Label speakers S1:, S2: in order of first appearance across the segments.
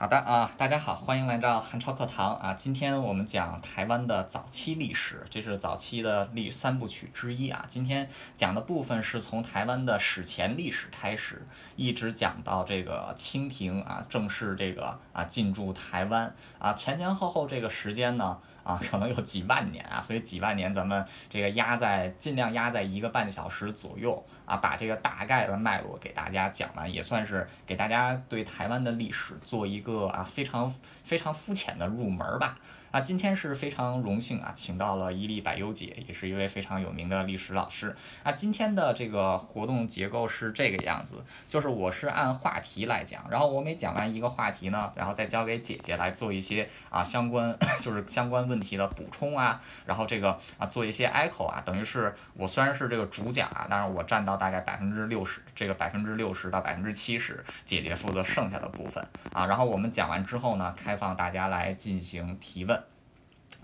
S1: 好的啊，大家好，欢迎来到韩超课堂啊。今天我们讲台湾的早期历史，这是早期的历三部曲之一啊。今天讲的部分是从台湾的史前历史开始，一直讲到这个清廷啊正式这个啊进驻台湾啊，前前后后这个时间呢啊可能有几万年啊，所以几万年咱们这个压在尽量压在一个半小时左右啊，把这个大概的脉络给大家讲完，也算是给大家对台湾的历史做一个。啊非常非常肤浅的入门吧。啊，今天是非常荣幸啊，请到了伊利百优姐，也是一位非常有名的历史老师。啊，今天的这个活动结构是这个样子，就是我是按话题来讲，然后我每讲完一个话题呢，然后再交给姐姐来做一些啊相关 就是相关问题的补充啊，然后这个啊做一些 echo 啊，等于是我虽然是这个主讲啊，但是我占到大概百分之六十，这个百分之六十到百分之七十，姐姐负责剩下的部分啊，然后我们讲完之后呢，开放大家来进行提问。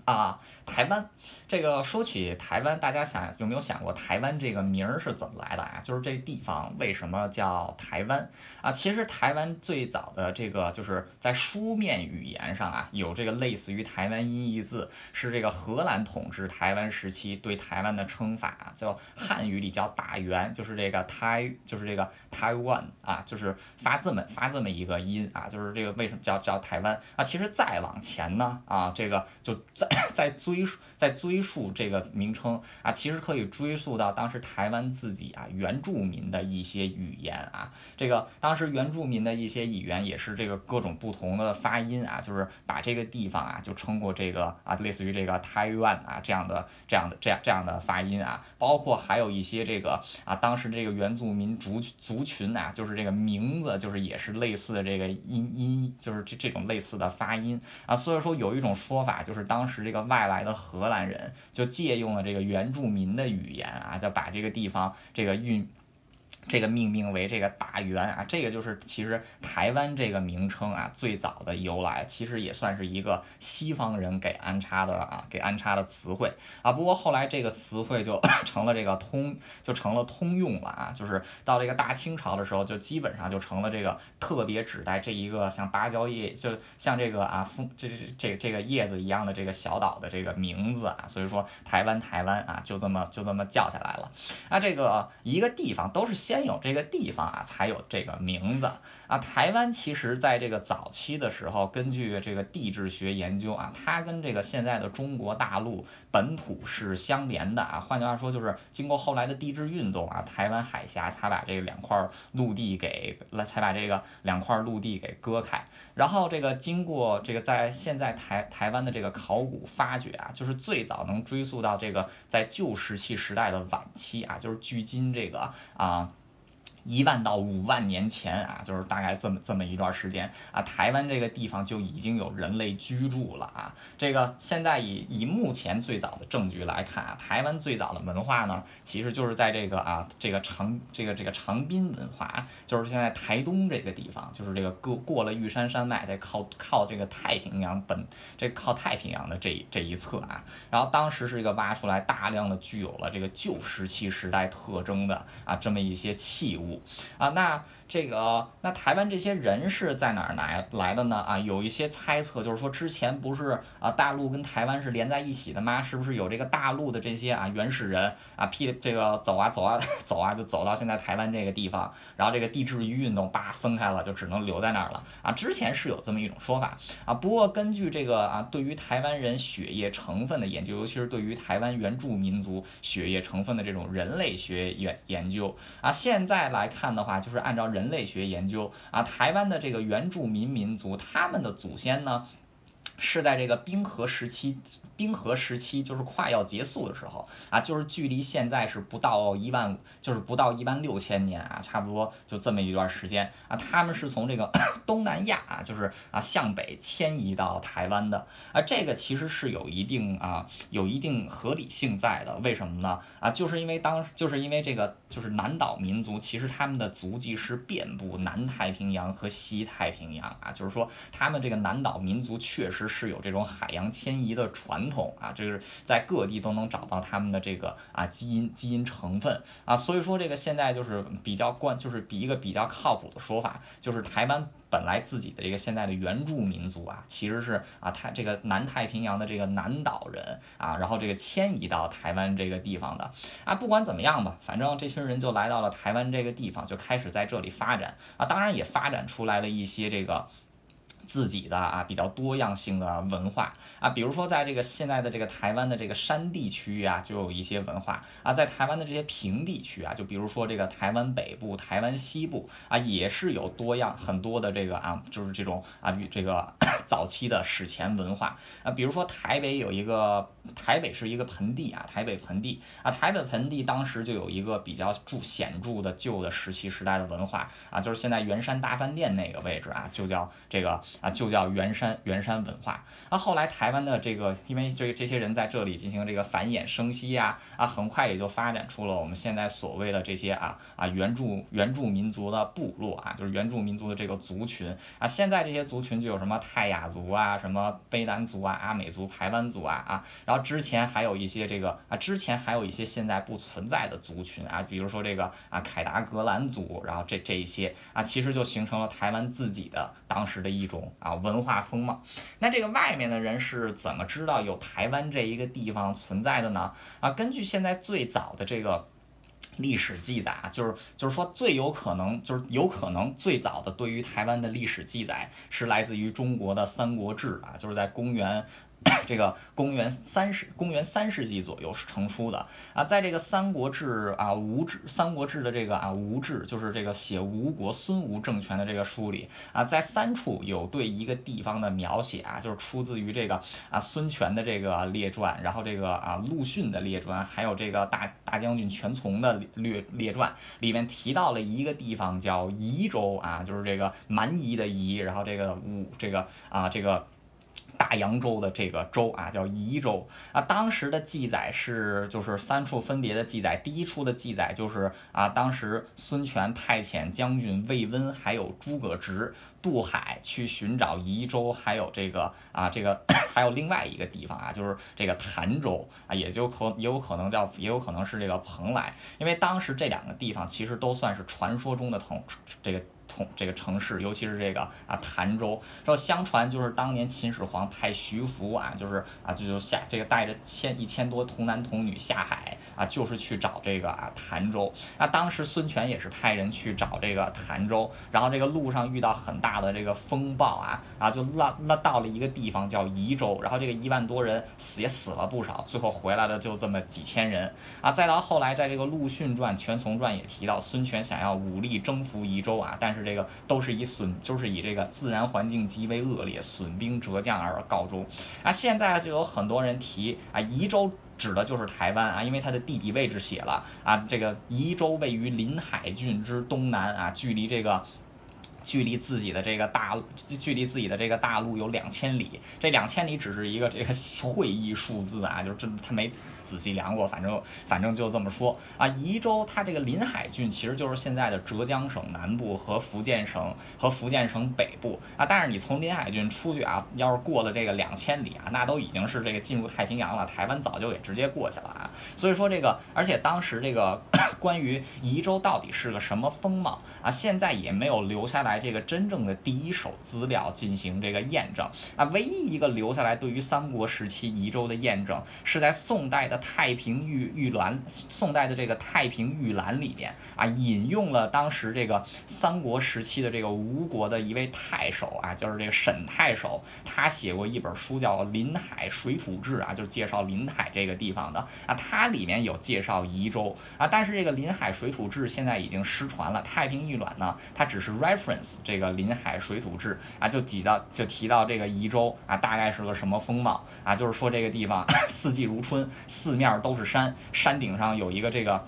S1: 啊，台湾这个说起台湾，大家想有没有想过台湾这个名儿是怎么来的啊？就是这地方为什么叫台湾啊？其实台湾最早的这个就是在书面语言上啊，有这个类似于台湾音译字，是这个荷兰统治台湾时期对台湾的称法，叫汉语里叫大元，就是这个台，就是这个台湾啊，就是发这么发这么一个音啊，就是这个为什么叫叫台湾啊？其实再往前呢啊，这个就在。在追溯，在追溯这个名称啊，其实可以追溯到当时台湾自己啊原住民的一些语言啊，这个当时原住民的一些语言也是这个各种不同的发音啊，就是把这个地方啊就称过这个啊类似于这个台湾啊这样的这样的这样这样的发音啊，包括还有一些这个啊当时这个原住民族族群啊，就是这个名字就是也是类似的这个音音，就是这这种类似的发音啊，所以说有一种说法就是当时。这个外来的荷兰人就借用了这个原住民的语言啊，就把这个地方这个运。这个命名为这个大圆啊，这个就是其实台湾这个名称啊最早的由来，其实也算是一个西方人给安插的啊，给安插的词汇啊。不过后来这个词汇就 成了这个通，就成了通用了啊。就是到这个大清朝的时候，就基本上就成了这个特别指代这一个像芭蕉叶，就像这个啊风这这这这个叶子一样的这个小岛的这个名字啊。所以说台湾台湾啊就这么就这么叫下来了。啊，这个一个地方都是先。先有这个地方啊，才有这个名字啊。台湾其实在这个早期的时候，根据这个地质学研究啊，它跟这个现在的中国大陆本土是相连的啊。换句话说，就是经过后来的地质运动啊，台湾海峡才把这两块陆地给来，才把这个两块陆地给割开。然后这个经过这个在现在台台湾的这个考古发掘啊，就是最早能追溯到这个在旧石器时代的晚期啊，就是距今这个啊。一万到五万年前啊，就是大概这么这么一段时间啊，台湾这个地方就已经有人类居住了啊。这个现在以以目前最早的证据来看啊，台湾最早的文化呢，其实就是在这个啊这个长这个这个长滨文化，就是现在台东这个地方，就是这个过过了玉山山脉，再靠靠这个太平洋本这靠太平洋的这这一侧啊，然后当时是一个挖出来大量的具有了这个旧石器时代特征的啊这么一些器物。啊，那这个那台湾这些人是在哪儿来来的呢？啊，有一些猜测，就是说之前不是啊大陆跟台湾是连在一起的吗？是不是有这个大陆的这些啊原始人啊，批这个走啊走啊 走啊，就走到现在台湾这个地方，然后这个地质运动叭分开了，就只能留在那儿了啊。之前是有这么一种说法啊，不过根据这个啊对于台湾人血液成分的研究，尤其是对于台湾原住民族血液成分的这种人类学研研究啊，现在来。看的话，就是按照人类学研究啊，台湾的这个原住民民族，他们的祖先呢。是在这个冰河时期，冰河时期就是快要结束的时候啊，就是距离现在是不到一万，就是不到一万六千年啊，差不多就这么一段时间啊，他们是从这个 东南亚啊，就是啊向北迁移到台湾的啊，这个其实是有一定啊有一定合理性在的，为什么呢？啊，就是因为当就是因为这个就是南岛民族，其实他们的足迹是遍布南太平洋和西太平洋啊，就是说他们这个南岛民族确实。是有这种海洋迁移的传统啊，这是在各地都能找到他们的这个啊基因基因成分啊，所以说这个现在就是比较关，就是比一个比较靠谱的说法，就是台湾。本来自己的这个现在的原住民族啊，其实是啊，太这个南太平洋的这个南岛人啊，然后这个迁移到台湾这个地方的啊，不管怎么样吧，反正这群人就来到了台湾这个地方，就开始在这里发展啊，当然也发展出来了一些这个。自己的啊比较多样性的文化。啊，比如说在这个现在的这个台湾的这个山地区域啊，就有一些文化。啊，在台湾的这些平地区啊，就比如说这个台湾北部、台湾西部啊，也是有多样很多的这个啊，就是这种啊这个 早期的史前文化。啊，比如说台北有一个台北是一个盆地啊，台北盆地啊，台北盆地当时就有一个比较著显著的旧的石器时代的文化啊，就是现在圆山大饭店那个位置啊，就叫这个。啊，就叫圆山圆山文化。那后来台湾的这个，因为这这些人在这里进行这个繁衍生息呀，啊，很快也就发展出了我们现在所谓的这些啊啊原住原住民族的部落啊，就是原住民族的这个族群啊。现在这些族群就有什么泰雅族啊，什么卑南族啊，阿美族、排湾族啊啊。然后之前还有一些这个啊，之前还有一些现在不存在的族群啊，比如说这个啊凯达格兰族，然后这这一些啊，其实就形成了台湾自己的当时的一种。啊，文化风貌，那这个外面的人是怎么知道有台湾这一个地方存在的呢？啊，根据现在最早的这个历史记载啊，就是就是说最有可能就是有可能最早的对于台湾的历史记载是来自于中国的《三国志》啊，就是在公元。这个公元三世公元三世纪左右是成书的啊，在这个《三国志》啊吴志《三国志》的这个啊吴志，就是这个写吴国孙吴政权的这个书里啊，在三处有对一个地方的描写啊，就是出自于这个啊孙权的这个列传，然后这个啊陆逊的列传，还有这个大大将军全琮的列列传里面提到了一个地方叫宜州啊，就是这个蛮夷的夷，然后这个吴这个啊这个。大洋洲的这个州啊，叫夷州啊。当时的记载是，就是三处分别的记载。第一处的记载就是啊，当时孙权派遣将军魏温还有诸葛直渡海去寻找夷州，还有这个啊，这个 还有另外一个地方啊，就是这个潭州啊，也就可也有可能叫，也有可能是这个蓬莱，因为当时这两个地方其实都算是传说中的同这个。同这个城市，尤其是这个啊潭州，说相传就是当年秦始皇派徐福啊，就是啊就就下这个带着千一千多童男童女下海啊，就是去找这个啊潭州。那当时孙权也是派人去找这个潭州，然后这个路上遇到很大的这个风暴啊，然后就拉拉到了一个地方叫宜州，然后这个一万多人死也死了不少，最后回来了就这么几千人啊。再到后来，在这个陆逊传、全琮传也提到，孙权想要武力征服宜州啊，但。是这个都是以损，就是以这个自然环境极为恶劣，损兵折将而告终。啊，现在就有很多人提啊，宜州指的就是台湾啊，因为它的地理位置写了啊，这个宜州位于临海郡之东南啊，距离这个。距离自己的这个大，距离自己的这个大陆有两千里，这两千里只是一个这个 会议数字啊，就是这他没仔细量过，反正反正就这么说啊。宜州它这个临海郡其实就是现在的浙江省南部和福建省和福建省北部啊，但是你从临海郡出去啊，要是过了这个两千里啊，那都已经是这个进入太平洋了，台湾早就给直接过去了啊。所以说这个，而且当时这个 关于宜州到底是个什么风貌啊，现在也没有留下来。这个真正的第一手资料进行这个验证。啊，唯一一个留下来对于三国时期宜州的验证，是在宋代的《太平御御览》宋代的这个《太平御览》里边。啊，引用了当时这个三国时期的这个吴国的一位太守啊，就是这个沈太守，他写过一本书叫《临海水土志》啊，就是介绍临海这个地方的。啊，它里面有介绍宜州。啊，但是这个《临海水土志》现在已经失传了，《太平御览》呢，它只是 reference。这个临海水土志啊，就提到就提到这个宜州啊，大概是个什么风貌啊？就是说这个地方 四季如春，四面都是山，山顶上有一个这个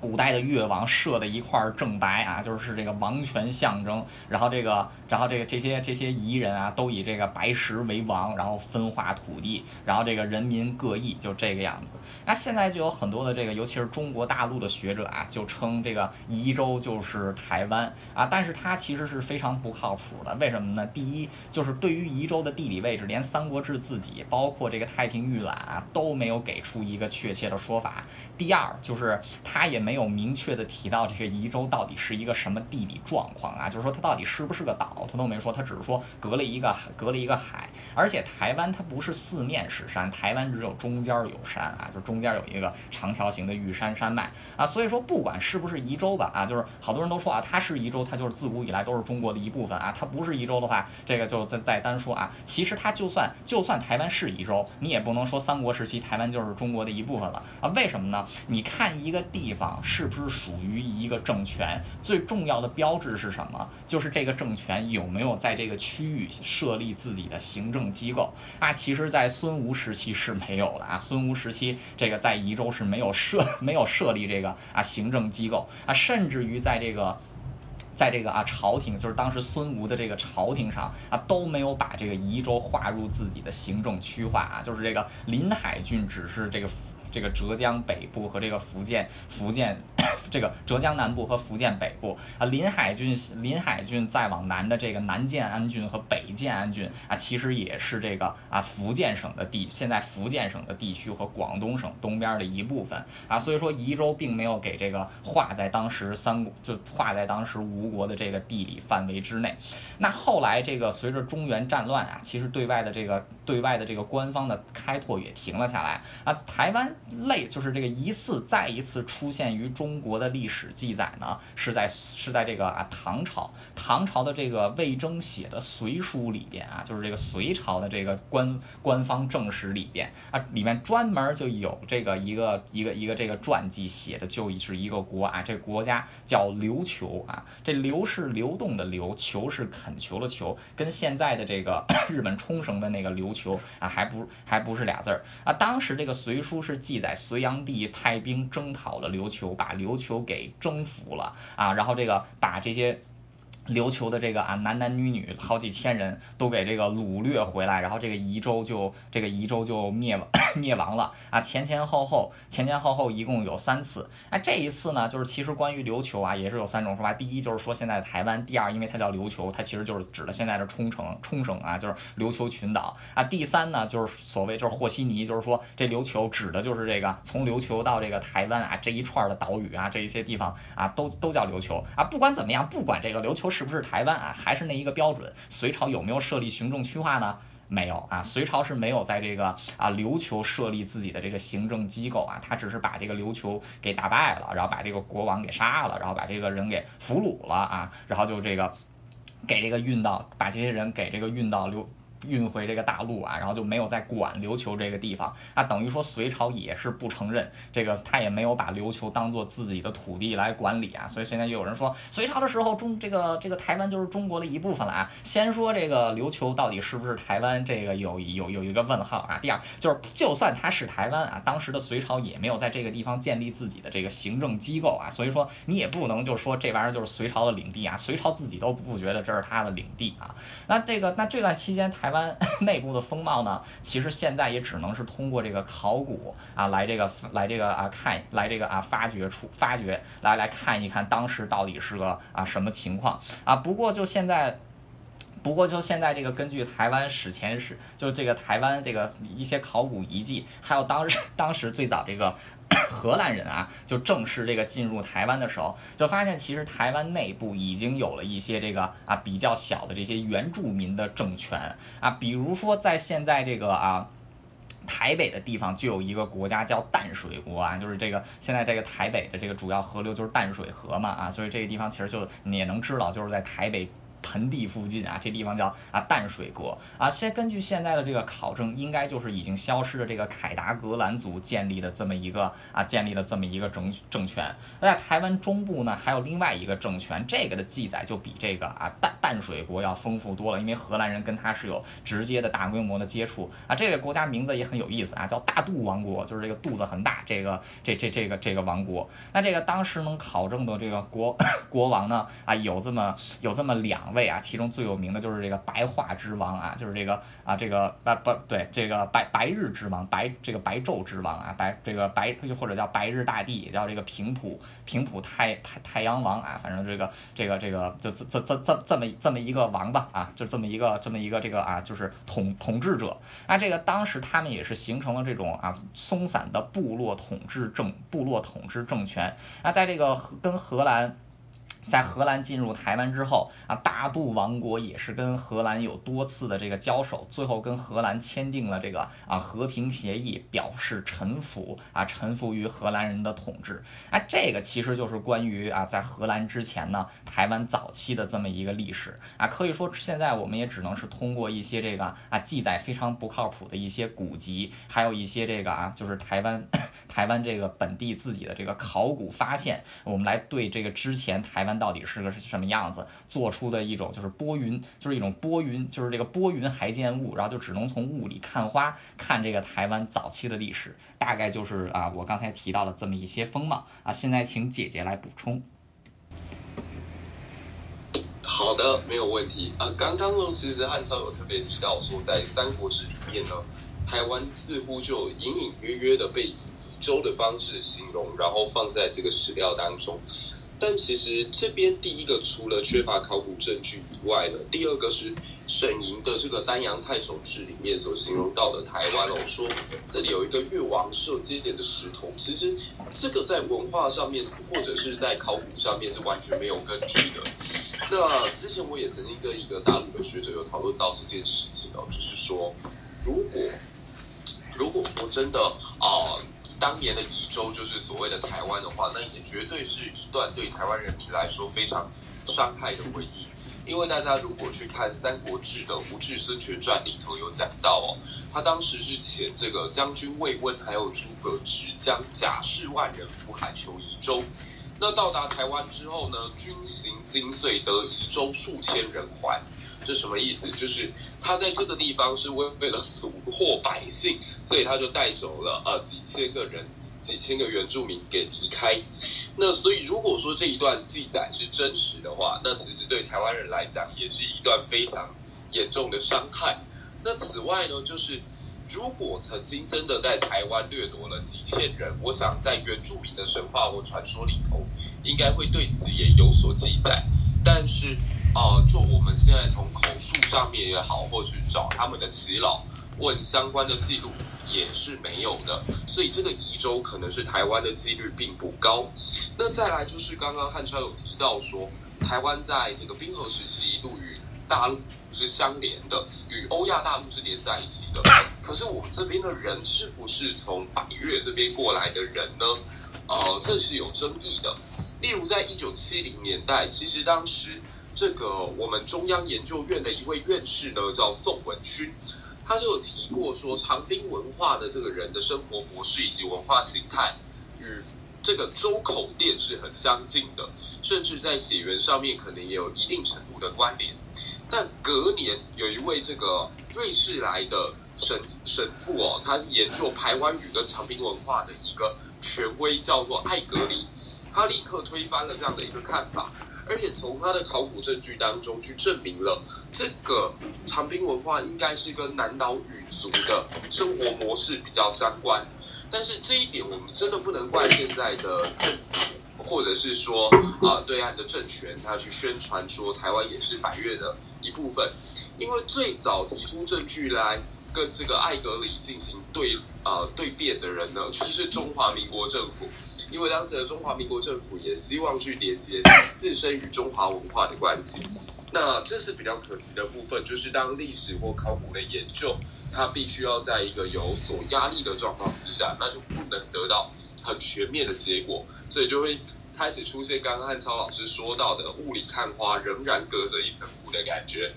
S1: 古代的越王射的一块正白啊，就是这个王权象征。然后这个，然后这个这些这些夷人啊，都以这个白石为王，然后分化土地，然后这个人民各异，就这个样子。那现在就有很多的这个，尤其是中国大陆的学者啊，就称这个夷州就是台湾啊，但是它其实是非常不靠谱的。为什么呢？第一，就是对于夷州的地理位置，连《三国志》自己，包括这个《太平御览》啊，都没有给出一个确切的说法。第二，就是它也没有明确的提到这个夷州到底是一个什么地理状况啊，就是说它到底是不是个岛，它都没说，它只是说隔了一个隔了一个海，而且台湾它不是四面是山，台湾只有中间有山啊，就中间有一个长条形的玉山山脉啊，所以说不管是不是夷州吧啊，就是好多人都说啊，它是夷州，它就是自古以来都是中国的一部分啊，它不是夷州的话，这个就再再单说啊，其实它就算就算台湾是夷州，你也不能说三国时期台湾就是中国的一部分了啊，为什么呢？你看一个地方是不是属于一个政权，最重要的标志是什么？就是这个政权有没有在这个区域设立自己的行政机构啊？其实，在孙吴时期是没有的啊，孙吴时期这个在宜州是没有设 没有设立这个啊行政机构啊，甚至于在这个在这个啊朝廷，就是当时孙吴的这个朝廷上啊都没有把这个宜州划入自己的行政区划啊，就是这个临海郡只是这个。这个浙江北部和这个福建，福建这个浙江南部和福建北部啊，临海郡临海郡再往南的这个南建安郡和北建安郡啊，其实也是这个啊福建省的地，现在福建省的地区和广东省东边的一部分啊，所以说宜州并没有给这个划在当时三国就划在当时吴国的这个地理范围之内。那后来这个随着中原战乱啊，其实对外的这个对外的这个官方的开拓也停了下来啊，台湾。类就是这个疑似再一次出现于中国的历史记载呢，是在是在这个啊唐朝，唐朝的这个魏征写的隋书里边啊，就是这个隋朝的这个官官方正史里边啊，里面专门就有这个一个一个一个这个传记写的就是一个国啊，这国家叫琉球啊，这流是流动的流，球是恳求的求，跟现在的这个 日本冲绳的那个琉球啊，还不还不是俩字儿啊，当时这个隋书是记。载隋炀帝派兵征讨了琉球，把琉球给征服了啊，然后这个把这些。琉球的这个啊男男女女好几千人都给这个掳掠回来，然后这个夷州就这个夷州就灭亡 灭亡了。啊前前后后前前后后一共有三次，哎这一次呢就是其实关于琉球啊也是有三种说法，第一就是说现在的台湾，第二因为它叫琉球，它其实就是指的现在的冲绳冲绳啊就是琉球群岛。啊，第三呢就是所谓就是和稀泥，就是说这琉球指的就是这个从琉球到这个台湾啊这一串的岛屿啊这一些地方啊都都叫琉球。啊不管怎么样不管这个琉球是。是不是台湾啊？还是那一个标准？隋朝有没有设立行政区划呢？没有啊，隋朝是没有在这个啊琉球设立自己的这个行政机构啊，他只是把这个琉球给打败了，然后把这个国王给杀了，然后把这个人给俘虏了啊，然后就这个给这个运到，把这些人给这个运到琉。运回这个大陆啊，然后就没有再管琉球这个地方，那等于说隋朝也是不承认这个，他也没有把琉球当做自己的土地来管理啊，所以现在就有人说隋朝的时候中这个这个台湾就是中国的一部分了啊。先说这个琉球到底是不是台湾，这个有有有一个问号啊。第二就是就算它是台湾啊，当时的隋朝也没有在这个地方建立自己的这个行政机构啊，所以说你也不能就说这玩意儿就是隋朝的领地啊，隋朝自己都不觉得这是他的领地啊。那这个那这段期间台台湾。内部的风貌呢，其实现在也只能是通过这个考古啊，来这个来这个啊看，来这个啊发掘出发掘来来看一看当时到底是个啊什么情况啊。不过就现在，不过就现在这个根据台湾史前史，就是这个台湾这个一些考古遗迹，还有当时当时最早这个。荷兰人啊，就正式这个进入台湾的时候，就发现其实台湾内部已经有了一些这个啊比较小的这些原住民的政权啊，比如说在现在这个啊台北的地方就有一个国家叫淡水国啊，就是这个现在这个台北的这个主要河流就是淡水河嘛啊，所以这个地方其实就你也能知道，就是在台北。盆地附近啊，这地方叫啊淡水国啊。现根据现在的这个考证，应该就是已经消失的这个凯达格兰族建立的这么一个啊建立了这么一个政政权。那在台湾中部呢，还有另外一个政权，这个的记载就比这个啊淡淡水国要丰富多了，因为荷兰人跟他是有直接的大规模的接触啊。这个国家名字也很有意思啊，叫大肚王国，就是这个肚子很大，这个这这这个这个王国。那这个当时能考证的这个国 国王呢啊有这么有这么两位啊，其中最有名的就是这个白化之王啊，就是这个啊这个啊不对这个白白日之王白这个白昼之王啊白这个白或者叫白日大帝，也叫这个平普平普太太太阳王啊，反正这个这个这个就这这这这么这么一个王吧啊，就这么一个这么一个这个啊就是统统治者那，这个当时他们也是形成了这种啊松散的部落统治政部落统治政权那，在这个跟荷兰。在荷兰进入台湾之后啊，大肚王国也是跟荷兰有多次的这个交手，最后跟荷兰签订了这个啊和平协议，表示臣服啊臣服于荷兰人的统治。啊，这个其实就是关于啊在荷兰之前呢，台湾早期的这么一个历史啊，可以说现在我们也只能是通过一些这个啊记载非常不靠谱的一些古籍，还有一些这个啊就是台湾台湾这个本地自己的这个考古发现，我们来对这个之前台湾。到底是个什么样子？做出的一种就是拨云，就是一种拨云，就是这个拨云还见雾，然后就只能从雾里看花，看这个台湾早期的历史，大概就是啊，我刚才提到的这么一些风貌啊。现在请姐姐来补充。
S2: 好的，没有问题啊。刚刚呢，其实汉超有特别提到说，在《三国志》里面呢，台湾似乎就隐隐约约的被以州的方式形容，然后放在这个史料当中。但其实这边第一个除了缺乏考古证据以外呢，第二个是沈莹的这个丹阳太守志里面所形容到的台湾哦，说这里有一个越王社接连的石头，其实这个在文化上面或者是在考古上面是完全没有根据的。那之前我也曾经跟一个大陆的学者有讨论到这件事情哦，就是说如果如果说真的啊。当年的宜州就是所谓的台湾的话，那也绝对是一段对台湾人民来说非常伤害的回忆。因为大家如果去看《三国志》的《吴志孙权传》里头有讲到哦，他当时是遣这个将军魏温还有诸葛直将甲士万人赴海求宜州。那到达台湾之后呢，军行精碎，得宜州数千人还。是什么意思？就是他在这个地方是为为了俘获百姓，所以他就带走了呃几千个人、几千个原住民给离开。那所以如果说这一段记载是真实的话，那其实对台湾人来讲也是一段非常严重的伤害。那此外呢，就是如果曾经真的在台湾掠夺了几千人，我想在原住民的神话或传说里头，应该会对此也有所记载。但是，呃，就我们现在从口述上面也好，或去找他们的耆老问相关的记录，也是没有的。所以这个移州可能是台湾的几率并不高。那再来就是刚刚汉超有提到说，台湾在这个冰河时期一度与大陆是相连的，与欧亚大陆是连在一起的。可是我们这边的人是不是从百越这边过来的人呢？呃，这是有争议的。例如，在一九七零年代，其实当时这个我们中央研究院的一位院士呢，叫宋文勋，他就有提过说，长滨文化的这个人的生活模式以及文化形态与这个周口店是很相近的，甚至在血缘上面可能也有一定程度的关联。但隔年有一位这个瑞士来的神神父哦，他是研究台湾语跟长滨文化的一个权威，叫做艾格里。他立刻推翻了这样的一个看法，而且从他的考古证据当中去证明了这个长滨文化应该是跟南岛语族的生活模式比较相关。但是这一点我们真的不能怪现在的政府，或者是说啊对岸的政权，他去宣传说台湾也是百越的一部分，因为最早提出证据来跟这个艾格里进行对啊对辩的人呢，其实是中华民国政府。因为当时的中华民国政府也希望去连接自身与中华文化的关系，那这是比较可惜的部分，就是当历史或考古的研究，它必须要在一个有所压力的状况之下，那就不能得到很全面的结果，所以就会开始出现刚刚汉超老师说到的雾里看花，仍然隔着一层雾的感觉。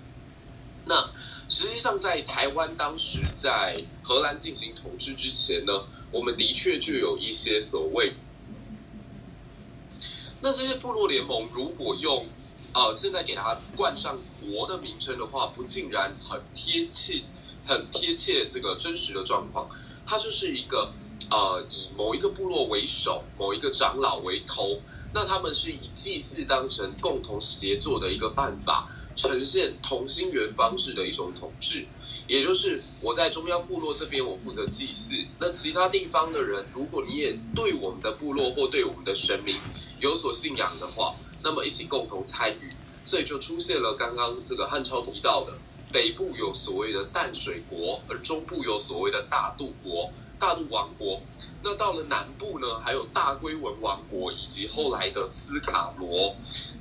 S2: 那实际上在台湾当时在荷兰进行统治之前呢，我们的确就有一些所谓，那这些部落联盟如果用呃现在给它冠上国的名称的话，不竟然很贴切，很贴切这个真实的状况，它就是一个。呃，以某一个部落为首，某一个长老为头，那他们是以祭祀当成共同协作的一个办法，呈现同心圆方式的一种统治。也就是我在中央部落这边，我负责祭祀，那其他地方的人，如果你也对我们的部落或对我们的神明有所信仰的话，那么一起共同参与，所以就出现了刚刚这个汉超提到的。北部有所谓的淡水国，而中部有所谓的大渡国、大渡王国。那到了南部呢，还有大龟文王国以及后来的斯卡罗，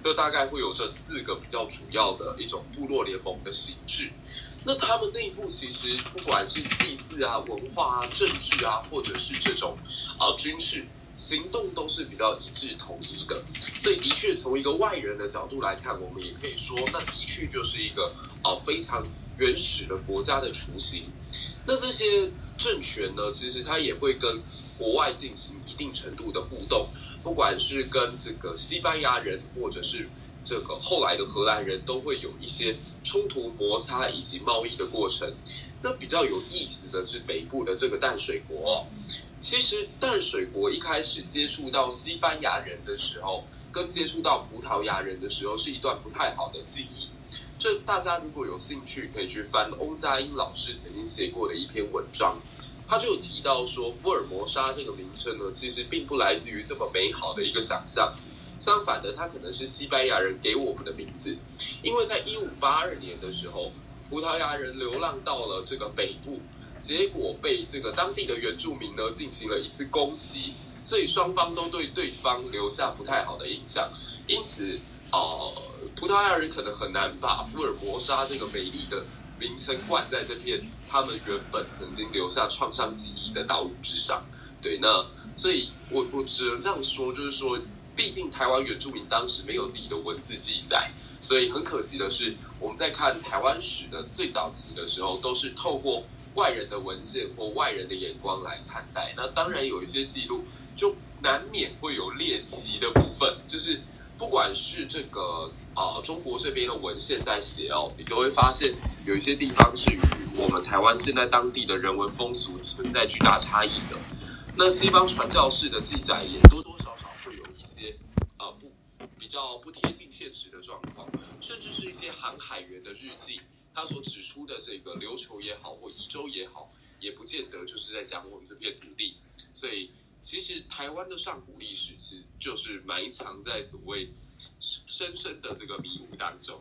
S2: 就大概会有这四个比较主要的一种部落联盟的形制。那他们内部其实不管是祭祀啊、文化啊、政治啊，或者是这种啊军事。行动都是比较一致统一的，所以的确从一个外人的角度来看，我们也可以说，那的确就是一个呃非常原始的国家的雏形。那这些政权呢，其实它也会跟国外进行一定程度的互动，不管是跟这个西班牙人，或者是这个后来的荷兰人，都会有一些冲突摩擦以及贸易的过程。那比较有意思的是北部的这个淡水国。其实淡水国一开始接触到西班牙人的时候，跟接触到葡萄牙人的时候是一段不太好的记忆。这大家如果有兴趣，可以去翻翁佳音老师曾经写过的一篇文章，他就提到说，福尔摩沙这个名称呢，其实并不来自于这么美好的一个想象，相反的，它可能是西班牙人给我们的名字，因为在一五八二年的时候，葡萄牙人流浪到了这个北部。结果被这个当地的原住民呢进行了一次攻击，所以双方都对对方留下不太好的印象。因此，呃，葡萄牙人可能很难把福尔摩沙这个美丽的名称冠在这片他们原本曾经留下创伤记忆的岛屿之上。对，那所以我我只能这样说，就是说，毕竟台湾原住民当时没有自己的文字记载，所以很可惜的是，我们在看台湾史的最早期的时候，都是透过。外人的文献或外人的眼光来看待，那当然有一些记录就难免会有猎奇的部分，就是不管是这个啊中国这边的文献在写哦，你都会发现有一些地方是与我们台湾现在当地的人文风俗存在巨大差异的。那西方传教士的记载也多多少啊不比较不贴近现实的状况，甚至是一些航海员的日记。他所指出的这个琉球也好，或宜州也好，也不见得就是在讲我们这片土地。所以，其实台湾的上古历史是就是埋藏在所谓深深的这个迷雾当中。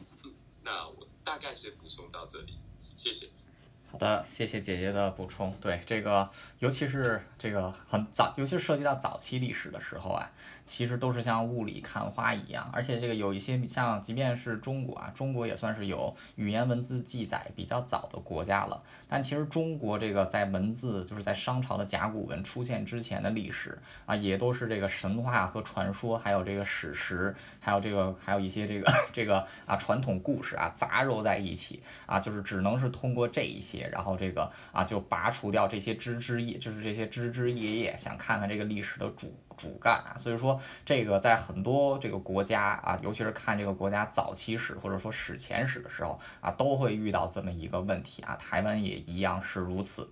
S2: 那我大概先补充到这里，谢谢。
S1: 好的，谢谢姐姐的补充。对这个，尤其是这个很早，尤其是涉及到早期历史的时候啊。其实都是像雾里看花一样，而且这个有一些像，即便是中国啊，中国也算是有语言文字记载比较早的国家了。但其实中国这个在文字，就是在商朝的甲骨文出现之前的历史啊，也都是这个神话和传说，还有这个史实，还有这个还有一些这个这个啊传统故事啊杂糅在一起啊，就是只能是通过这一些，然后这个啊就拔除掉这些枝枝叶，就是这些枝枝叶叶，想看看这个历史的主。主干啊，所以说这个在很多这个国家啊，尤其是看这个国家早期史或者说史前史的时候啊，都会遇到这么一个问题啊，台湾也一样是如此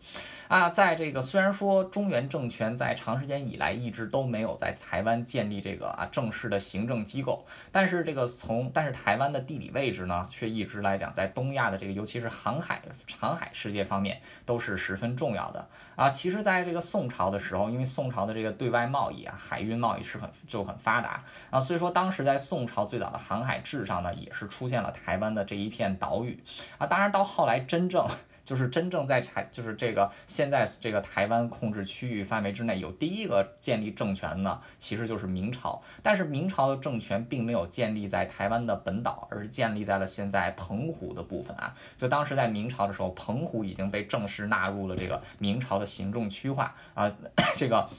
S1: 啊。在这个虽然说中原政权在长时间以来一直都没有在台湾建立这个啊正式的行政机构，但是这个从但是台湾的地理位置呢，却一直来讲在东亚的这个尤其是航海航海世界方面都是十分重要的啊。其实在这个宋朝的时候，因为宋朝的这个对外贸易啊。海运贸易是很就很发达啊，所以说当时在宋朝最早的航海志上呢，也是出现了台湾的这一片岛屿啊。当然到后来真正就是真正在台就是这个现在这个台湾控制区域范围之内有第一个建立政权呢，其实就是明朝。但是明朝的政权并没有建立在台湾的本岛，而是建立在了现在澎湖的部分啊。就当时在明朝的时候，澎湖已经被正式纳入了这个明朝的行政区划啊，这个。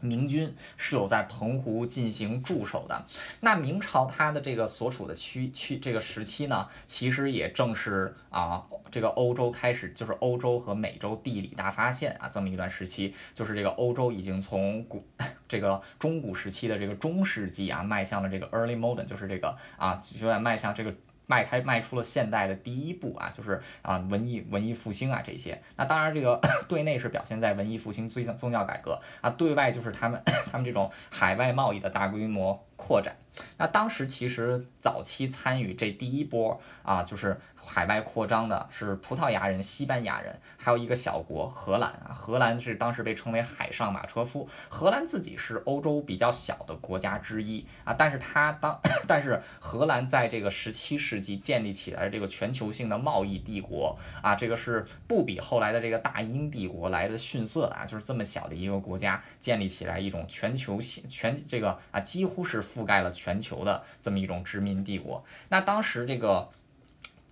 S1: 明军是有在澎湖进行驻守的。那明朝它的这个所处的区区这个时期呢，其实也正是啊这个欧洲开始就是欧洲和美洲地理大发现啊这么一段时期，就是这个欧洲已经从古 这个中古时期的这个中世纪啊迈向了这个 early modern，就是这个啊有点迈向这个。迈开迈出了现代的第一步啊，就是啊文艺文艺复兴啊这些。那当然这个 对内是表现在文艺复兴、宗教宗教改革啊，对外就是他们 他们这种海外贸易的大规模扩展。那当时其实早期参与这第一波啊，就是海外扩张的是葡萄牙人、西班牙人，还有一个小国荷兰啊。荷兰是当时被称为海上马车夫。荷兰自己是欧洲比较小的国家之一啊，但是它当 但是荷兰在这个十七世纪建立起来这个全球性的贸易帝国啊，这个是不比后来的这个大英帝国来的逊色的啊，就是这么小的一个国家建立起来一种全球性全这个啊几乎是覆盖了全。全球的这么一种殖民帝国，那当时这个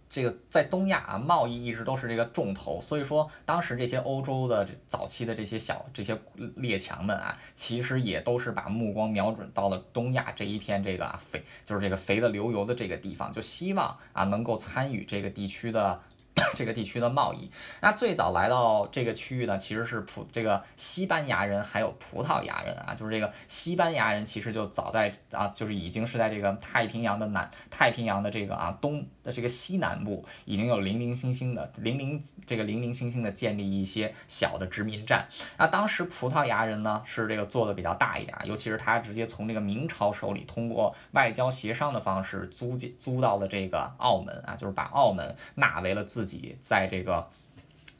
S1: 这个在东亚啊，贸易一直都是这个重头，所以说当时这些欧洲的早期的这些小这些列强们啊，其实也都是把目光瞄准到了东亚这一片这个啊肥就是这个肥的流油的这个地方，就希望啊能够参与这个地区的。这个地区的贸易，那最早来到这个区域呢，其实是葡这个西班牙人还有葡萄牙人啊，就是这个西班牙人其实就早在啊，就是已经是在这个太平洋的南太平洋的这个啊东的这个西南部，已经有零零星星的零零这个零零星星的建立一些小的殖民站。那当时葡萄牙人呢是这个做的比较大一点，尤其是他直接从这个明朝手里通过外交协商的方式租借租到了这个澳门啊，就是把澳门纳为了自。己己在这个。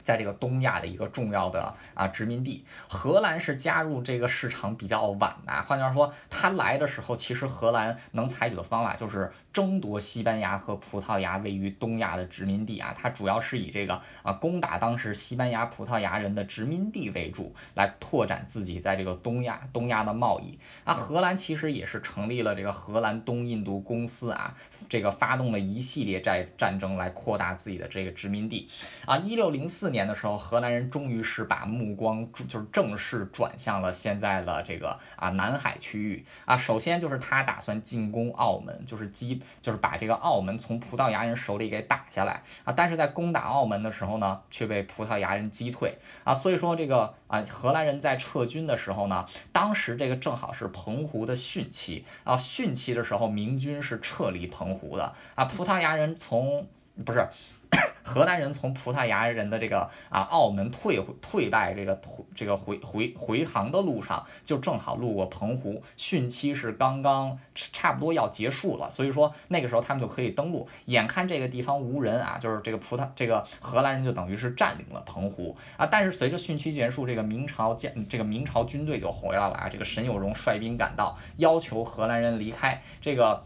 S1: 在这个东亚的一个重要的啊殖民地，荷兰是加入这个市场比较晚的。换句话说，他来的时候，其实荷兰能采取的方法就是争夺西班牙和葡萄牙位于东亚的殖民地啊。它主要是以这个啊攻打当时西班牙、葡萄牙人的殖民地为主，来拓展自己在这个东亚东亚的贸易。啊，荷兰其实也是成立了这个荷兰东印度公司啊，这个发动了一系列战战争来扩大自己的这个殖民地。啊，一六零四年。年的时候，荷兰人终于是把目光就是正式转向了现在的这个啊南海区域啊。首先就是他打算进攻澳门，就是击就是把这个澳门从葡萄牙人手里给打下来啊。但是在攻打澳门的时候呢，却被葡萄牙人击退啊。所以说这个啊荷兰人在撤军的时候呢，当时这个正好是澎湖的汛期啊。汛期的时候，明军是撤离澎湖的啊。葡萄牙人从不是。荷兰人从葡萄牙人的这个啊澳门退退败这个这个回回回航的路上，就正好路过澎湖，汛期是刚刚差不多要结束了，所以说那个时候他们就可以登陆。眼看这个地方无人啊，就是这个葡萄这个荷兰人就等于是占领了澎湖啊。但是随着汛期结束，这个明朝建这个明朝军队就回来了啊，这个沈有容率兵赶到，要求荷兰人离开这个。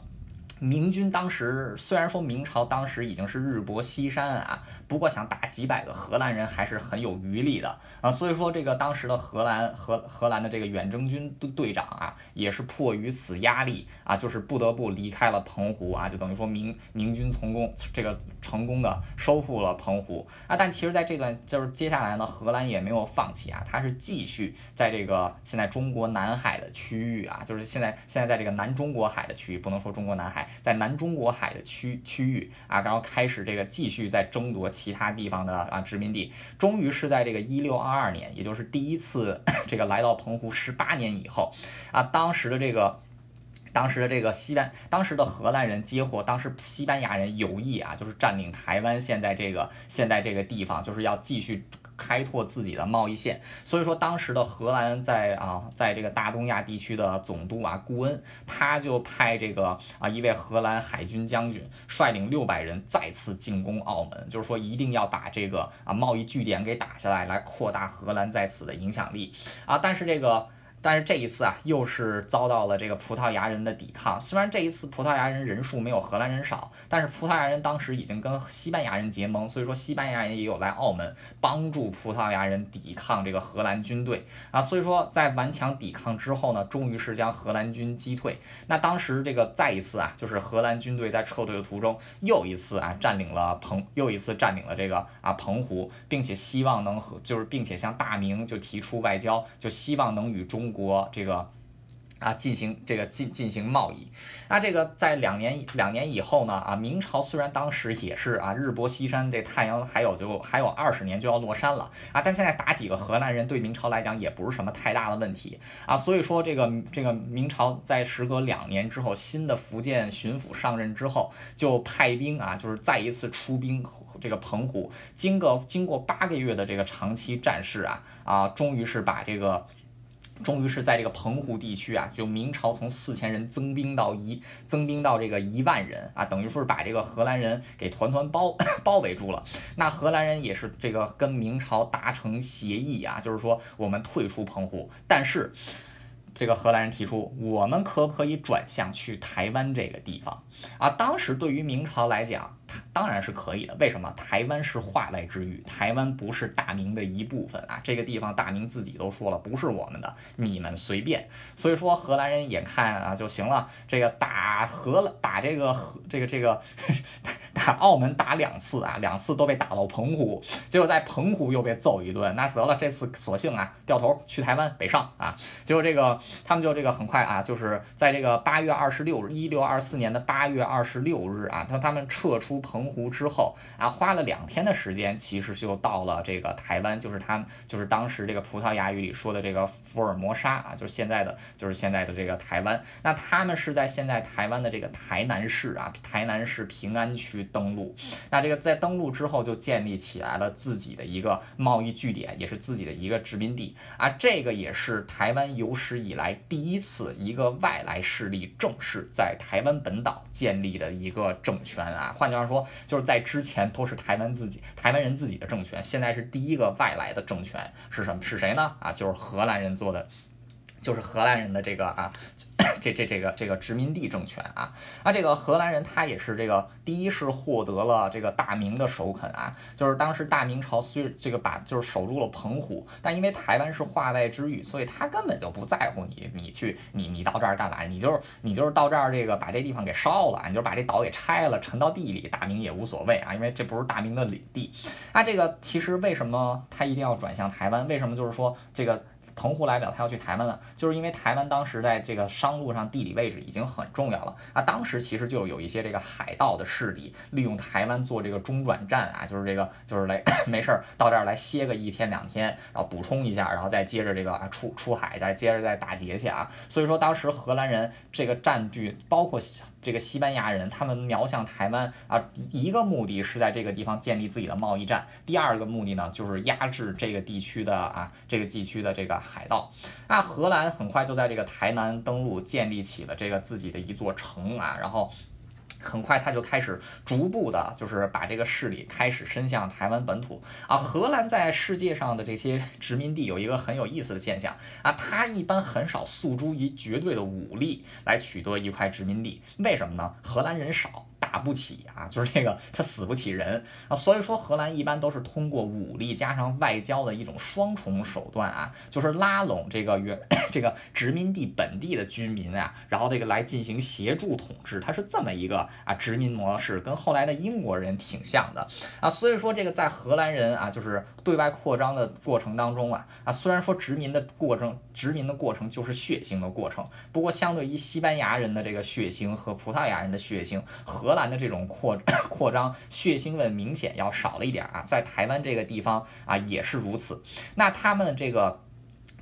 S1: 明军当时虽然说明朝当时已经是日薄西山啊，不过想打几百个荷兰人还是很有余力的啊，所以说这个当时的荷兰荷荷兰的这个远征军的队长啊，也是迫于此压力啊，就是不得不离开了澎湖啊，就等于说明明军成功这个成功的收复了澎湖啊，但其实在这段就是接下来呢，荷兰也没有放弃啊，他是继续在这个现在中国南海的区域啊，就是现在现在在这个南中国海的区域，不能说中国南海。在南中国海的区区域啊，然后开始这个继续在争夺其他地方的啊殖民地，终于是在这个一六二二年，也就是第一次 这个来到澎湖十八年以后啊，当时的这个当时的这个西班当时的荷兰人接获当时西班牙人有意啊，就是占领台湾现在这个现在这个地方，就是要继续。开拓自己的贸易线，所以说当时的荷兰在啊，在这个大东亚地区的总督啊，顾恩，他就派这个啊一位荷兰海军将军率领六百人再次进攻澳门，就是说一定要把这个啊贸易据点给打下来，来扩大荷兰在此的影响力啊，但是这个。但是这一次啊，又是遭到了这个葡萄牙人的抵抗。虽然这一次葡萄牙人人数没有荷兰人少，但是葡萄牙人当时已经跟西班牙人结盟，所以说西班牙人也有来澳门帮助葡萄牙人抵抗这个荷兰军队啊。所以说在顽强抵抗之后呢，终于是将荷兰军击退。那当时这个再一次啊，就是荷兰军队在撤退的途中，又一次啊占领了澎，又一次占领了这个啊澎湖，并且希望能和就是并且向大明就提出外交，就希望能与中。国这个。啊，进行这个进进行贸易，那这个在两年两年以后呢，啊，明朝虽然当时也是啊日薄西山，这太阳还有就还有二十年就要落山了啊，但现在打几个河南人对明朝来讲也不是什么太大的问题啊，所以说这个这个明朝在时隔两年之后，新的福建巡抚上任之后，就派兵啊，就是再一次出兵这个澎湖，经过经过八个月的这个长期战事啊啊，终于是把这个。终于是在这个澎湖地区啊，就明朝从四千人增兵到一增兵到这个一万人啊，等于说是把这个荷兰人给团团包 包围住了。那荷兰人也是这个跟明朝达成协议啊，就是说我们退出澎湖，但是这个荷兰人提出，我们可不可以转向去台湾这个地方啊？当时对于明朝来讲。当然是可以的，为什么？台湾是化外之域，台湾不是大明的一部分啊。这个地方大明自己都说了，不是我们的，你们随便。所以说荷兰人眼看啊就行了，这个打荷兰打这个荷这个这个 打澳门打两次啊，两次都被打到澎湖，结果在澎湖又被揍一顿，那得了，这次索性啊掉头去台湾北上啊。结果这个他们就这个很快啊，就是在这个八月二十六日，一六二四年的八月二十六日啊，他他们撤出。澎湖之后啊，花了两天的时间，其实就到了这个台湾，就是他就是当时这个葡萄牙语里说的这个福尔摩沙啊，就是现在的就是现在的这个台湾。那他们是在现在台湾的这个台南市啊，台南市平安区登陆。那这个在登陆之后，就建立起来了自己的一个贸易据点，也是自己的一个殖民地啊。这个也是台湾有史以来第一次一个外来势力正式在台湾本岛建立的一个政权啊。换句话说。就是在之前都是台湾自己台湾人自己的政权，现在是第一个外来的政权是什么？是谁呢？啊，就是荷兰人做的，就是荷兰人的这个啊。这这这个这个殖民地政权啊，那这个荷兰人他也是这个第一是获得了这个大明的首肯啊，就是当时大明朝虽这个把就是守住了澎湖，但因为台湾是化外之域，所以他根本就不在乎你你去你你到这儿干嘛？你就是你就是到这儿这个把这地方给烧了，你就把这岛给拆了沉到地里，大明也无所谓啊，因为这不是大明的领地。那这个其实为什么他一定要转向台湾？为什么就是说这个？澎湖来不了，他要去台湾了，就是因为台湾当时在这个商路上地理位置已经很重要了啊。当时其实就有一些这个海盗的势力，利用台湾做这个中转站啊，就是这个就是来 没事儿到这儿来歇个一天两天，然后补充一下，然后再接着这个啊出出海，再接着再打劫去啊。所以说当时荷兰人这个占据包括。这个西班牙人他们瞄向台湾啊，一个目的是在这个地方建立自己的贸易战，第二个目的呢就是压制这个地区的啊这个地区的这个海盗。那荷兰很快就在这个台南登陆，建立起了这个自己的一座城啊，然后。很快他就开始逐步的，就是把这个势力开始伸向台湾本土啊。荷兰在世界上的这些殖民地有一个很有意思的现象啊，他一般很少诉诸于绝对的武力来取得一块殖民地，为什么呢？荷兰人少。打不起啊，就是这个他死不起人。啊，所以说荷兰一般都是通过武力加上外交的一种双重手段啊，就是拉拢这个原 这个殖民地本地的居民啊，然后这个来进行协助统治，它是这么一个啊殖民模式，跟后来的英国人挺像的。啊，所以说这个在荷兰人啊就是对外扩张的过程当中啊啊，虽然说殖民的过程殖民的过程就是血腥的过程，不过相对于西班牙人的这个血腥和葡萄牙人的血腥，荷兰。的这种扩 扩张血腥味明显要少了一点啊，在台湾这个地方啊也是如此。那他们这个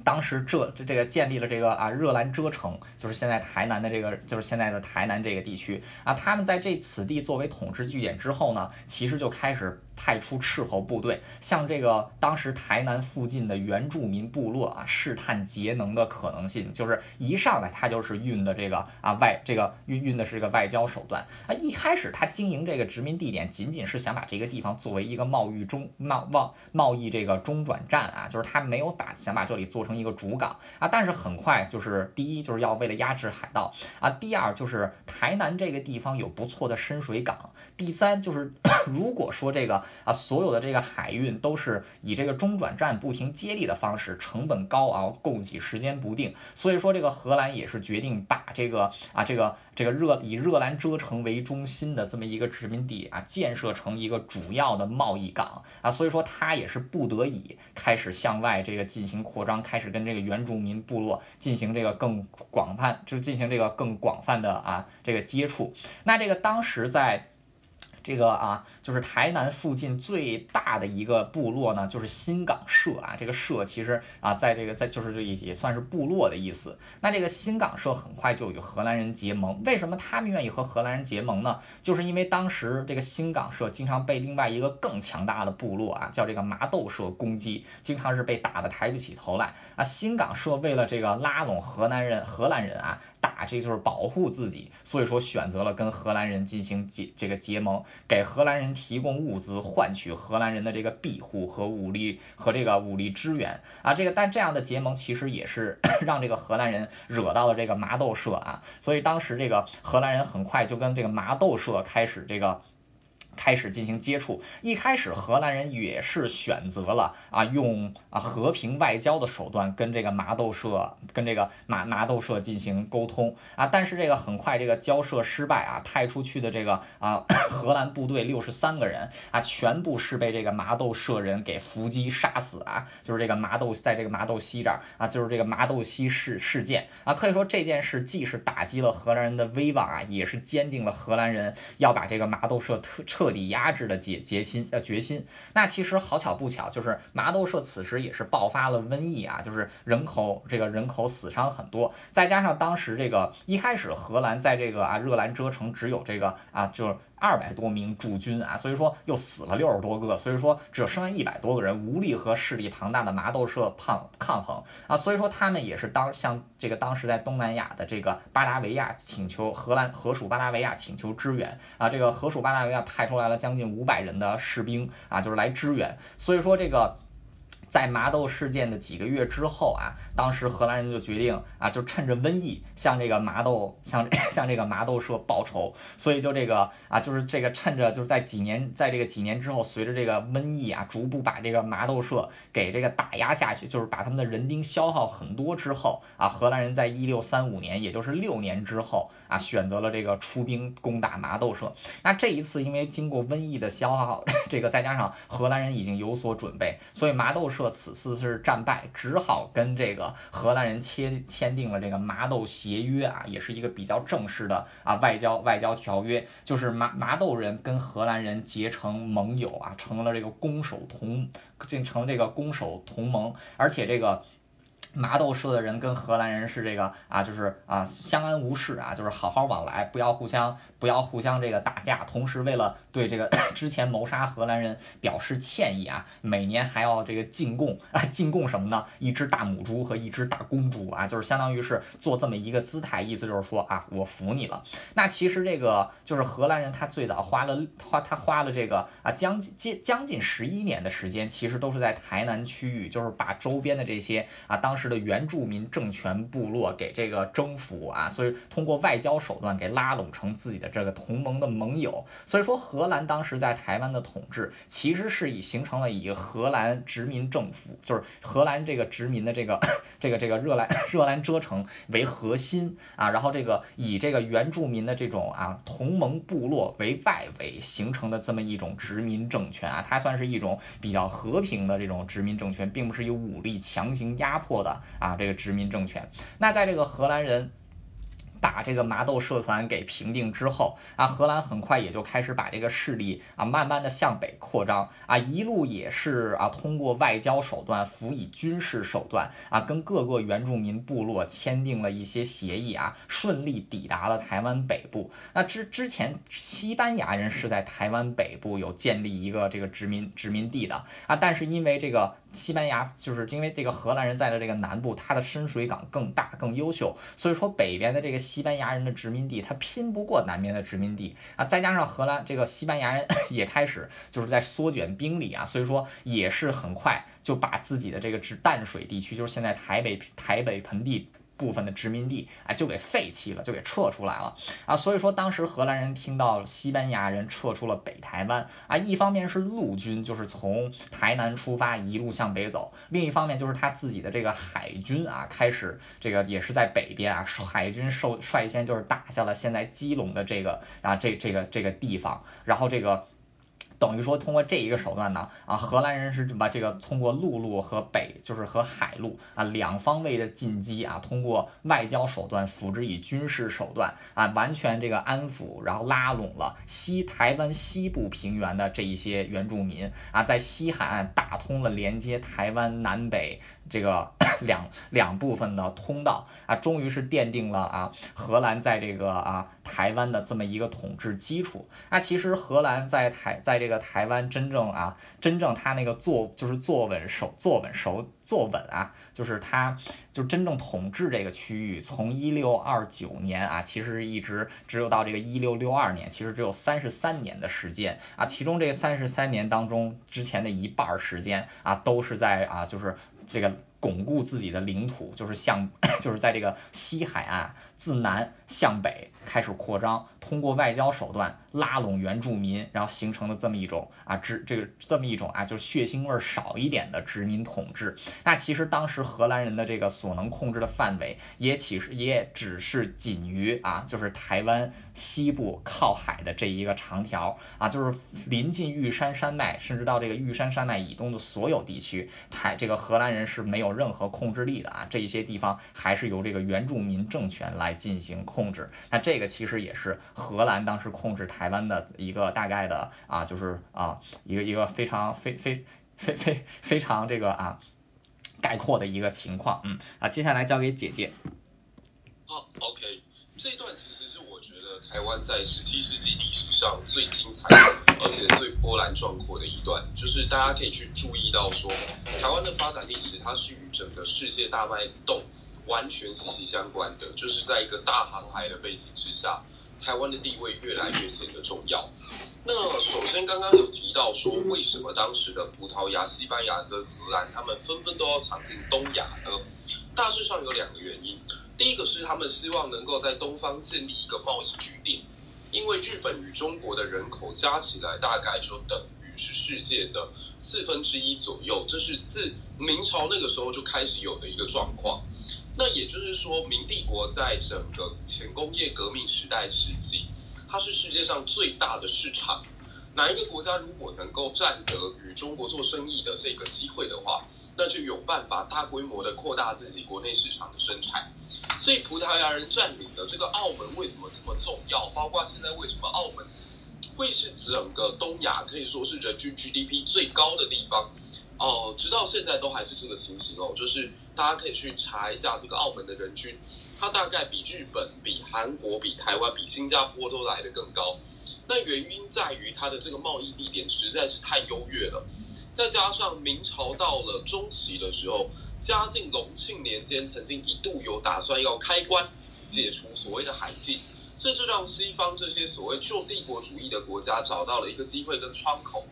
S1: 当时这这这个建立了这个啊热兰遮城，就是现在台南的这个就是现在的台南这个地区啊，他们在这此地作为统治据点之后呢，其实就开始。派出斥候部队，向这个当时台南附近的原住民部落啊试探节能的可能性，就是一上来他就是运的这个啊外这个运运的是这个外交手段啊。一开始他经营这个殖民地点，仅仅是想把这个地方作为一个贸易中贸贸贸易这个中转站啊，就是他没有把想把这里做成一个主港啊。但是很快就是第一就是要为了压制海盗啊，第二就是台南这个地方有不错的深水港，第三就是 如果说这个。啊，所有的这个海运都是以这个中转站不停接力的方式，成本高昂，供给时间不定，所以说这个荷兰也是决定把这个啊这个这个热以热兰遮城为中心的这么一个殖民地啊建设成一个主要的贸易港啊，所以说它也是不得已开始向外这个进行扩张，开始跟这个原住民部落进行这个更广泛，就进行这个更广泛的啊这个接触。那这个当时在。这个啊，就是台南附近最大的一个部落呢，就是新港社啊。这个社其实啊，在这个在就是这也算是部落的意思。那这个新港社很快就与荷兰人结盟。为什么他们愿意和荷兰人结盟呢？就是因为当时这个新港社经常被另外一个更强大的部落啊，叫这个麻豆社攻击，经常是被打得抬不起头来啊。新港社为了这个拉拢荷兰人，荷兰人啊。打这就是保护自己，所以说选择了跟荷兰人进行结这个结盟，给荷兰人提供物资，换取荷兰人的这个庇护和武力和这个武力支援啊，这个但这样的结盟其实也是 让这个荷兰人惹到了这个麻豆社啊，所以当时这个荷兰人很快就跟这个麻豆社开始这个。开始进行接触，一开始荷兰人也是选择了啊用啊和平外交的手段跟这个麻豆社跟这个麻麻豆社进行沟通啊，但是这个很快这个交涉失败啊，派出去的这个啊 荷兰部队六十三个人啊全部是被这个麻豆社人给伏击杀死啊，就是这个麻豆在这个麻豆西这儿啊，就是这个麻豆西事事件啊，可以说这件事既是打击了荷兰人的威望啊，也是坚定了荷兰人要把这个麻豆社特彻。彻底压制的决决心呃决心，那其实好巧不巧，就是麻豆社此时也是爆发了瘟疫啊，就是人口这个人口死伤很多，再加上当时这个一开始荷兰在这个啊热兰遮城只有这个啊就是。二百多名驻军啊，所以说又死了六十多个，所以说只剩下一百多个人，无力和势力庞大的麻豆社抗抗衡啊，所以说他们也是当向这个当时在东南亚的这个巴达维亚请求荷兰荷属巴达维亚请求支援啊，这个荷属巴达维亚派出来了将近五百人的士兵啊，就是来支援，所以说这个。在麻豆事件的几个月之后啊，当时荷兰人就决定啊，就趁着瘟疫向这个麻豆向 向这个麻豆社报仇，所以就这个啊，就是这个趁着就是在几年在这个几年之后，随着这个瘟疫啊，逐步把这个麻豆社给这个打压下去，就是把他们的人丁消耗很多之后啊，荷兰人在一六三五年，也就是六年之后啊，选择了这个出兵攻打麻豆社。那这一次因为经过瘟疫的消耗，这个再加上荷兰人已经有所准备，所以麻豆社。此次是战败，只好跟这个荷兰人签签订了这个麻豆协约啊，也是一个比较正式的啊外交外交条约，就是麻麻豆人跟荷兰人结成盟友啊，成了这个攻守同，进成了这个攻守同盟，而且这个。麻豆社的人跟荷兰人是这个啊，就是啊相安无事啊，就是好好往来，不要互相不要互相这个打架。同时为了对这个之前谋杀荷兰人表示歉意啊，每年还要这个进贡啊进贡什么呢？一只大母猪和一只大公猪啊，就是相当于是做这么一个姿态，意思就是说啊我服你了。那其实这个就是荷兰人他最早花了花他花了这个啊将近近将近十一年的时间，其实都是在台南区域，就是把周边的这些啊当时。时的原住民政权部落给这个征服啊，所以通过外交手段给拉拢成自己的这个同盟的盟友。所以说荷兰当时在台湾的统治，其实是以形成了以荷兰殖民政府，就是荷兰这个殖民的这个这个这个热兰热兰遮城为核心啊，然后这个以这个原住民的这种啊同盟部落为外围形成的这么一种殖民政权啊，它算是一种比较和平的这种殖民政权，并不是以武力强行压迫的。啊，这个殖民政权，那在这个荷兰人。把这个麻豆社团给平定之后啊，荷兰很快也就开始把这个势力啊慢慢的向北扩张啊，一路也是啊通过外交手段辅以军事手段啊，跟各个原住民部落签订了一些协议啊，顺利抵达了台湾北部。那之之前西班牙人是在台湾北部有建立一个这个殖民殖民地的啊，但是因为这个西班牙就是因为这个荷兰人在的这个南部，它的深水港更大更优秀，所以说北边的这个。西班牙人的殖民地，他拼不过南边的殖民地啊，再加上荷兰这个西班牙人 也开始就是在缩减兵力啊，所以说也是很快就把自己的这个直淡水地区，就是现在台北台北盆地。部分的殖民地啊就给废弃了，就给撤出来了啊。所以说当时荷兰人听到西班牙人撤出了北台湾啊，一方面是陆军就是从台南出发一路向北走，另一方面就是他自己的这个海军啊开始这个也是在北边啊，海军受率先就是打下了现在基隆的这个啊这这个这个地方，然后这个。等于说通过这一个手段呢，啊，荷兰人是把这个通过陆路和北，就是和海路啊两方位的进击啊，通过外交手段辅之以军事手段啊，完全这个安抚，然后拉拢了西台湾西部平原的这一些原住民啊，在西海岸打通了连接台湾南北这个 两两部分的通道啊，终于是奠定了啊荷兰在这个啊台湾的这么一个统治基础啊，其实荷兰在台在这个。台湾真正啊，真正他那个坐就是坐稳手坐稳手坐稳啊，就是他就真正统治这个区域，从一六二九年啊，其实一直只有到这个一六六二年，其实只有三十三年的时间啊，其中这三十三年当中，之前的一半时间啊，都是在啊，就是这个。巩固自己的领土，就是向，就是在这个西海岸自南向北开始扩张，通过外交手段拉拢原住民，然后形成了这么一种啊殖这个这么一种啊就是血腥味少一点的殖民统治。那其实当时荷兰人的这个所能控制的范围，也其实也只是仅于啊就是台湾西部靠海的这一个长条啊，就是临近玉山山脉，甚至到这个玉山山脉以东的所有地区，台这个荷兰人是没有。任何控制力的啊，这一些地方还是由这个原住民政权来进行控制。那这个其实也是荷兰当时控制台湾的一个大概的啊，就是啊一个一个非常非非非非非常这个啊概括的一个情况。嗯啊，接下来交给姐姐。
S2: 好，OK，这一段其实是我觉得台湾在十七世纪历史上最精彩，而且最波澜壮阔的一段，就是大家可以去注意到说，台湾的发展历史它是与整个世界大脉动完全息息相关的，就是在一个大航海的背景之下，台湾的地位越来越显得重要。那首先刚刚有提到说，为什么当时的葡萄牙、西班牙跟荷兰他们纷纷都要闯进东亚呢？大致上有两个原因。第一个是他们希望能够在东方建立一个贸易据点，因为日本与中国的人口加起来大概就等于是世界的四分之一左右，这是自明朝那个时候就开始有的一个状况。那也就是说，明帝国在整个前工业革命时代时期，它是世界上最大的市场。哪一个国家如果能够占得与中国做生意的这个机会的话，那就有办法大规模的扩大自己国内市场的生产。所以葡萄牙人占领的这个澳门为什么这么重要？包括现在为什么澳门会是整个东亚可以说是人均 GDP 最高的地方？哦，直到现在都还是这个情形哦。就是大家可以去查一下这个澳门的人均，它大概比日本、比韩国、比台湾、比新加坡都来得更高。那原因在于它的这个贸易地点实在是太优越了，再加上明朝到了中期的时候，嘉靖、隆庆年间曾经一度有打算要开关解除所谓的海禁，这就让西方这些所谓旧帝国主义的国家找到了一个机会跟窗口。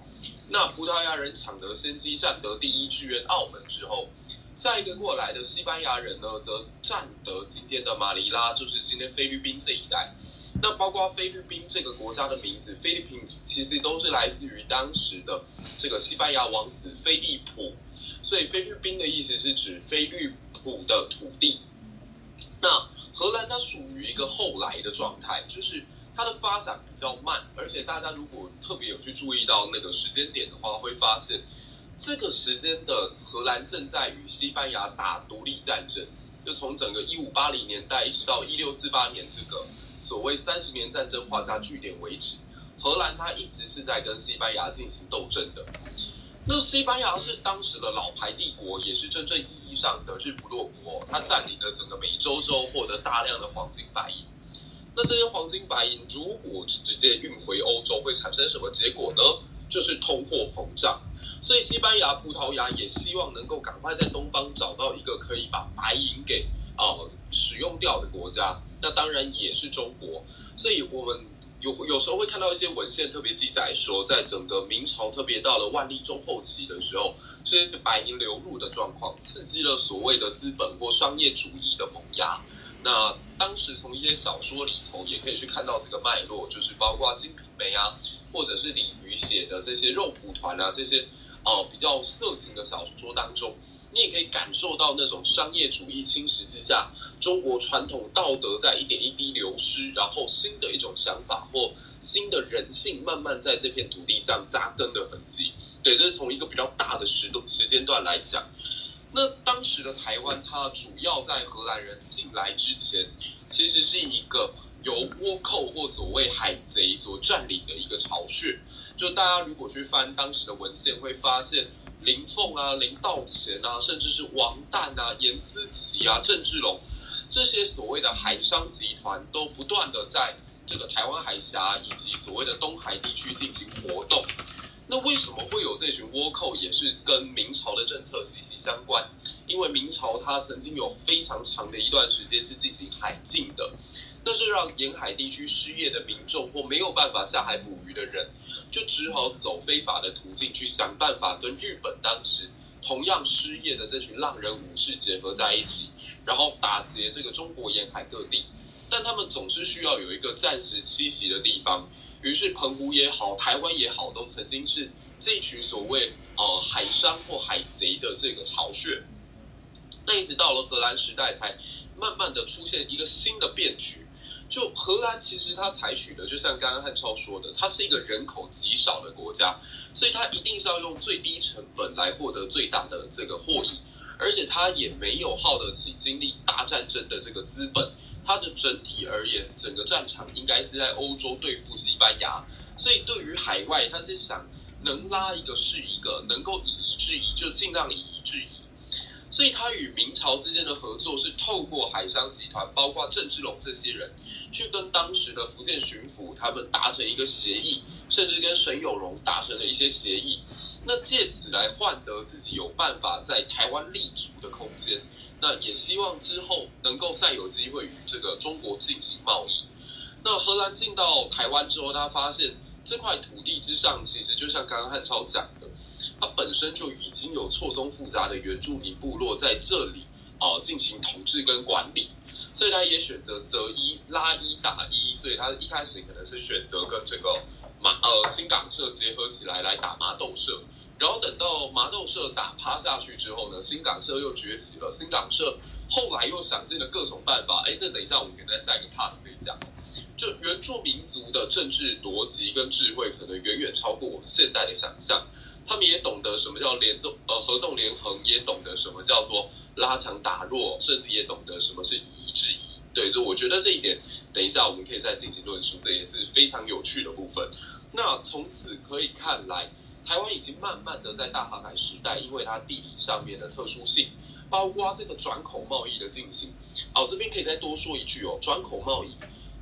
S2: 那葡萄牙人抢得先机，占得第一，志愿澳门之后，下一个过来的西班牙人呢，则占得今天的马尼拉，就是今天菲律宾这一带。那包括菲律宾这个国家的名字，Philippines，其实都是来自于当时的这个西班牙王子菲利普，所以菲律宾的意思是指菲利普的土地。那荷兰它属于一个后来的状态，就是它的发展比较慢，而且大家如果特别有去注意到那个时间点的话，会发现这个时间的荷兰正在与西班牙打独立战争，就从整个一五八零年代一直到一六四八年这个。所谓三十年战争画下句点为止，荷兰它一直是在跟西班牙进行斗争的。那西班牙是当时的老牌帝国，也是真正意义上的日不落国。它占领了整个美洲之后，获得大量的黄金白银。那这些黄金白银如果直接运回欧洲，会产生什么结果呢？就是通货膨胀。所以西班牙、葡萄牙也希望能够赶快在东方找到一个可以把白银给。呃，使用掉的国家，那当然也是中国。所以我们有有时候会看到一些文献特别记载说，在整个明朝特别到了万历中后期的时候，这些白银流入的状况，刺激了所谓的资本或商业主义的萌芽。那当时从一些小说里头也可以去看到这个脉络，就是包括《金瓶梅》啊，或者是李渔写的这些肉蒲团啊，这些哦比较色情的小说当中。你也可以感受到那种商业主义侵蚀之下，中国传统道德在一点一滴流失，然后新的一种想法或新的人性慢慢在这片土地上扎根的痕迹。对，这是从一个比较大的时时间段来讲。那当时的台湾，它主要在荷兰人进来之前，其实是一个由倭寇或所谓海贼所占领的一个巢穴。就大家如果去翻当时的文献，会发现。林凤啊、林道乾啊，甚至是王旦啊、严思齐啊、郑志龙，这些所谓的海商集团，都不断的在这个台湾海峡以及所谓的东海地区进行活动。那为什么会有这群倭寇，也是跟明朝的政策息息相关？因为明朝它曾经有非常长的一段时间是进行海禁的。那是让沿海地区失业的民众或没有办法下海捕鱼的人，就只好走非法的途径去想办法跟日本当时同样失业的这群浪人武士结合在一起，然后打劫这个中国沿海各地。但他们总是需要有一个暂时栖息的地方，于是澎湖也好，台湾也好，都曾经是这群所谓呃海商或海贼的这个巢穴。那一直到了荷兰时代，才慢慢的出现一个新的变局。就荷兰其实它采取的，就像刚刚汉超说的，它是一个人口极少的国家，所以它一定是要用最低成本来获得最大的这个获益，而且他也没有耗得起经历大战争的这个资本，他的整体而言，整个战场应该是在欧洲对付西班牙，所以对于海外，他是想能拉一个是一个，能够以夷制夷就尽量以夷制夷。所以他与明朝之间的合作是透过海商集团，包括郑芝龙这些人，去跟当时的福建巡抚他们达成一个协议，甚至跟沈有容达成了一些协议，那借此来换得自己有办法在台湾立足的空间，那也希望之后能够再有机会与这个中国进行贸易。那荷兰进到台湾之后，他发现这块土地之上，其实就像刚刚汉超讲的。它本身就已经有错综复杂的原住民部落在这里啊进行统治跟管理，所以他也选择择一拉一打一，所以他一开始可能是选择跟这个麻呃新港社结合起来来打麻豆社，然后等到麻豆社打趴下去之后呢，新港社又崛起了，新港社后来又想尽了各种办法，哎，这等一下我们可以在下一个 part 可以讲，就原住民族的政治逻辑跟智慧可能远远超过我们现代的想象。他们也懂得什么叫联纵呃合纵连横，也懂得什么叫做拉强打弱，甚至也懂得什么是夷制夷。对，所以我觉得这一点，等一下我们可以再进行论述，这也是非常有趣的部分。那从此可以看来，台湾已经慢慢的在大航海时代，因为它地理上面的特殊性，包括这个转口贸易的进行。哦，这边可以再多说一句哦，转口贸易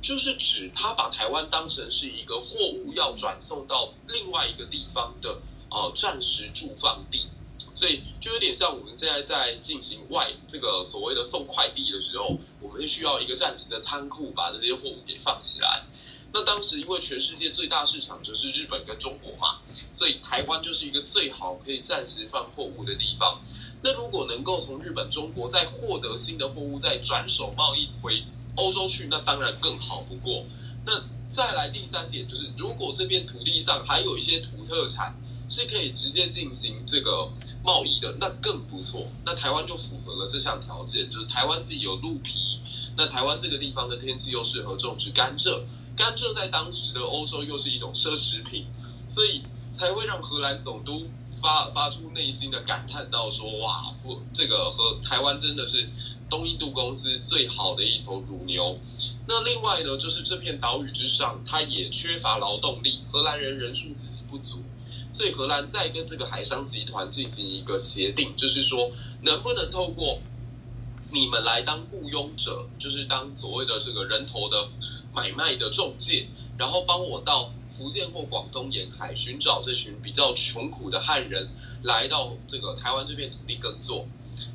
S2: 就是指它把台湾当成是一个货物要转送到另外一个地方的。哦，暂时驻放地，所以就有点像我们现在在进行外这个所谓的送快递的时候，我们需要一个暂时的仓库，把这些货物给放起来。那当时因为全世界最大市场就是日本跟中国嘛，所以台湾就是一个最好可以暂时放货物的地方。那如果能够从日本、中国再获得新的货物，再转手贸易回欧洲去，那当然更好不过。那再来第三点就是，如果这片土地上还有一些土特产。是可以直接进行这个贸易的，那更不错。那台湾就符合了这项条件，就是台湾自己有鹿皮，那台湾这个地方的天气又适合种植甘蔗，甘蔗在当时的欧洲又是一种奢侈品，所以才会让荷兰总督发发出内心的感叹到说，哇，这个和台湾真的是东印度公司最好的一头乳牛。那另外呢，就是这片岛屿之上，它也缺乏劳动力，荷兰人人数自己不足。所以荷兰在跟这个海商集团进行一个协定，就是说能不能透过你们来当雇佣者，就是当所谓的这个人头的买卖的中介，然后帮我到福建或广东沿海寻找这群比较穷苦的汉人，来到这个台湾这片土地耕作。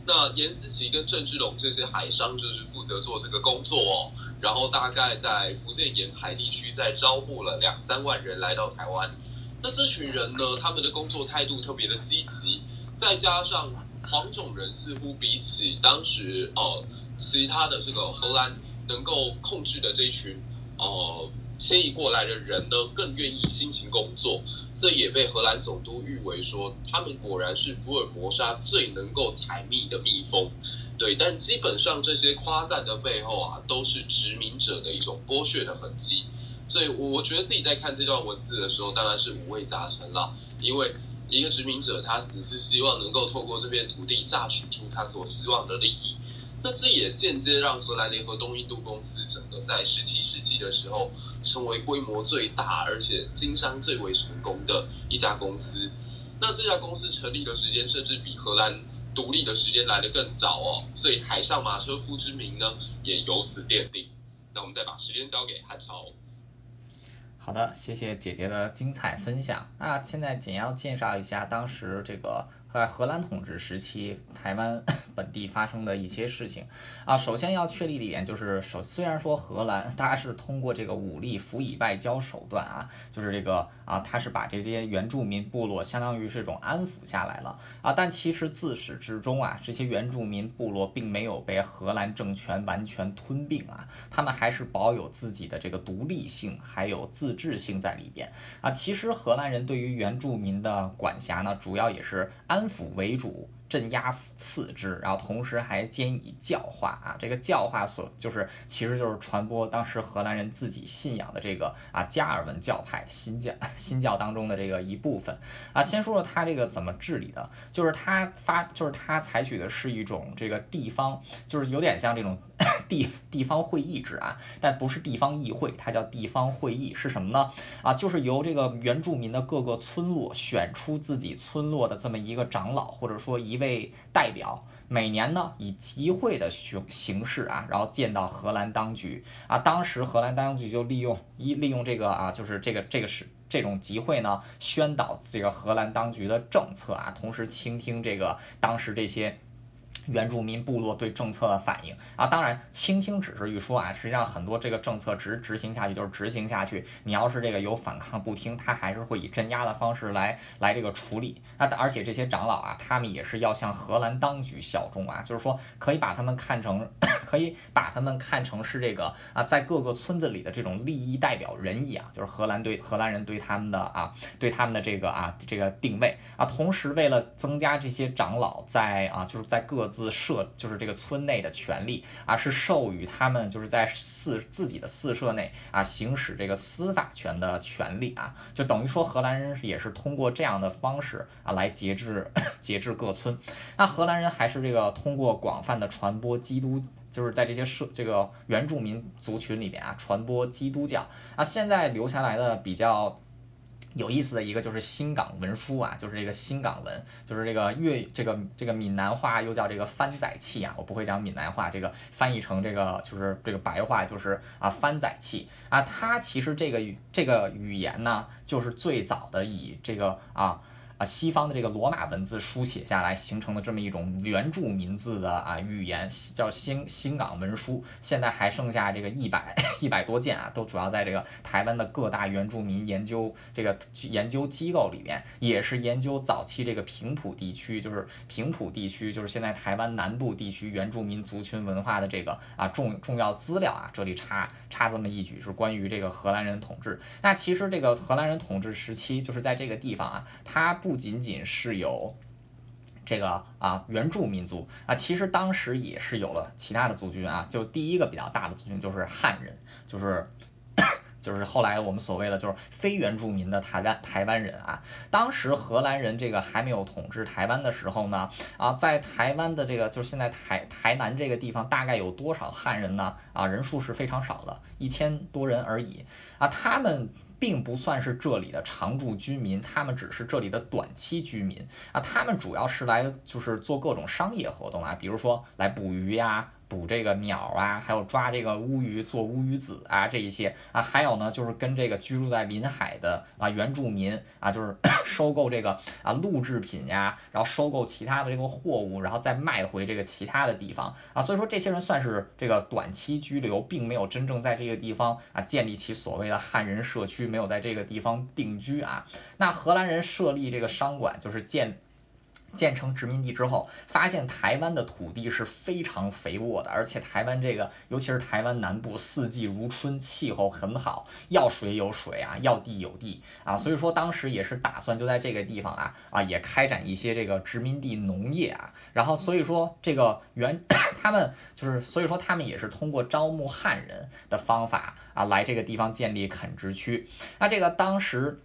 S2: 那严思齐跟郑志龙这些海商就是负责做这个工作哦，然后大概在福建沿海地区在招募了两三万人来到台湾。那这群人呢，他们的工作态度特别的积极，再加上黄种人似乎比起当时呃其他的这个荷兰能够控制的这群呃。迁移过来的人呢，更愿意辛勤工作，这也被荷兰总督誉为说，他们果然是福尔摩沙最能够采蜜的蜜蜂。对，但基本上这些夸赞的背后啊，都是殖民者的一种剥削的痕迹。所以，我觉得自己在看这段文字的时候，当然是五味杂陈了。因为一个殖民者，他只是希望能够透过这片土地榨取出他所希望的利益。那这也间接让荷兰联合东印度公司整个在十七世纪的时候成为规模最大而且经商最为成功的一家公司。那这家公司成立的时间甚至比荷兰独立的时间来得更早哦，所以海上马车夫之名呢也由此奠定。那我们再把时间交给汉朝。
S1: 好的，谢谢姐姐的精彩分享。那现在简要介绍一下当时这个。在荷兰统治时期，台湾 本地发生的一些事情啊，首先要确立的一点就是，首虽然说荷兰它是通过这个武力辅以外交手段啊，就是这个啊，它是把这些原住民部落相当于是一种安抚下来了啊，但其实自始至终啊，这些原住民部落并没有被荷兰政权完全吞并啊，他们还是保有自己的这个独立性还有自治性在里边啊。其实荷兰人对于原住民的管辖呢，主要也是安。安抚为主，镇压次之，然后同时还兼以教化啊，这个教化所就是其实就是传播当时荷兰人自己信仰的这个啊加尔文教派新教 新教当中的这个一部分啊。先说说他这个怎么治理的，就是他发就是他采取的是一种这个地方，就是有点像这种。地地方会议制啊，但不是地方议会，它叫地方会议，是什么呢？啊，就是由这个原住民的各个村落选出自己村落的这么一个长老，或者说一位被代表，每年呢以集会的形形式啊，然后见到荷兰当局啊，当时荷兰当局就利用一利用这个啊，就是这个这个是这种集会呢，宣导这个荷兰当局的政策啊，同时倾听这个当时这些。原住民部落对政策的反应啊，当然倾听只是一说啊，实际上很多这个政策执执行下去就是执行下去。你要是这个有反抗不听，他还是会以镇压的方式来来这个处理。那而且这些长老啊，他们也是要向荷兰当局效忠啊，就是说可以把他们看成 可以把他们看成是这个啊，在各个村子里的这种利益代表人一样，就是荷兰对荷兰人对他们的啊对他们的这个啊这个定位啊。同时为了增加这些长老在啊就是在各自设就是这个村内的权利啊，是授予他们就是在四自己的四社内啊行使这个司法权的权利啊，就等于说荷兰人也是通过这样的方式啊来节制 节制各村。那荷兰人还是这个通过广泛的传播基督，就是在这些社这个原住民族群里边啊传播基督教啊，现在留下来的比较。有意思的一个就是新港文书啊，就是这个新港文，就是这个粤这个这个闽南话又叫这个番仔器啊，我不会讲闽南话，这个翻译成这个就是这个白话就是啊番仔器啊，它其实这个这个语言呢，就是最早的以这个啊。啊，西方的这个罗马文字书写下来形成的这么一种原住民字的啊语言，叫新新港文书。现在还剩下这个一百一百多件啊，都主要在这个台湾的各大原住民研究这个研究机构里边，也是研究早期这个平埔地区，就是平埔地区，就是现在台湾南部地区原住民族群文化的这个啊重重要资料啊。这里插插这么一句，是关于这个荷兰人统治。那其实这个荷兰人统治时期，就是在这个地方啊，它。不不仅仅是有这个啊原住民族啊，其实当时也是有了其他的族群啊。就第一个比较大的族群就是汉人，就是 就是后来我们所谓的就是非原住民的台湾台湾人啊。当时荷兰人这个还没有统治台湾的时候呢啊，在台湾的这个就是现在台台南这个地方大概有多少汉人呢？啊，人数是非常少的，一千多人而已啊，他们。并不算是这里的常住居民，他们只是这里的短期居民啊。他们主要是来就是做各种商业活动啊，比如说来捕鱼呀、捕这个鸟啊，还有抓这个乌鱼做乌鱼子啊这一些啊，还有呢就是跟这个居住在临海的啊原住民啊，就是 收购这个啊鹿制品呀，然后收购其他的这个货物，然后再卖回这个其他的地方啊，所以说这些人算是这个短期居留，并没有真正在这个地方啊建立起所谓的汉人社区，没有在这个地方定居啊。那荷兰人设立这个商馆，就是建。建成殖民地之后，发现台湾的土地是非常肥沃的，而且台湾这个，尤其是台湾南部，四季如春，气候很好，要水有水啊，要地有地啊，所以说当时也是打算就在这个地方啊啊，也开展一些这个殖民地农业啊，然后所以说这个原 他们就是，所以说他们也是通过招募汉人的方法啊，来这个地方建立垦殖区，那这个当时。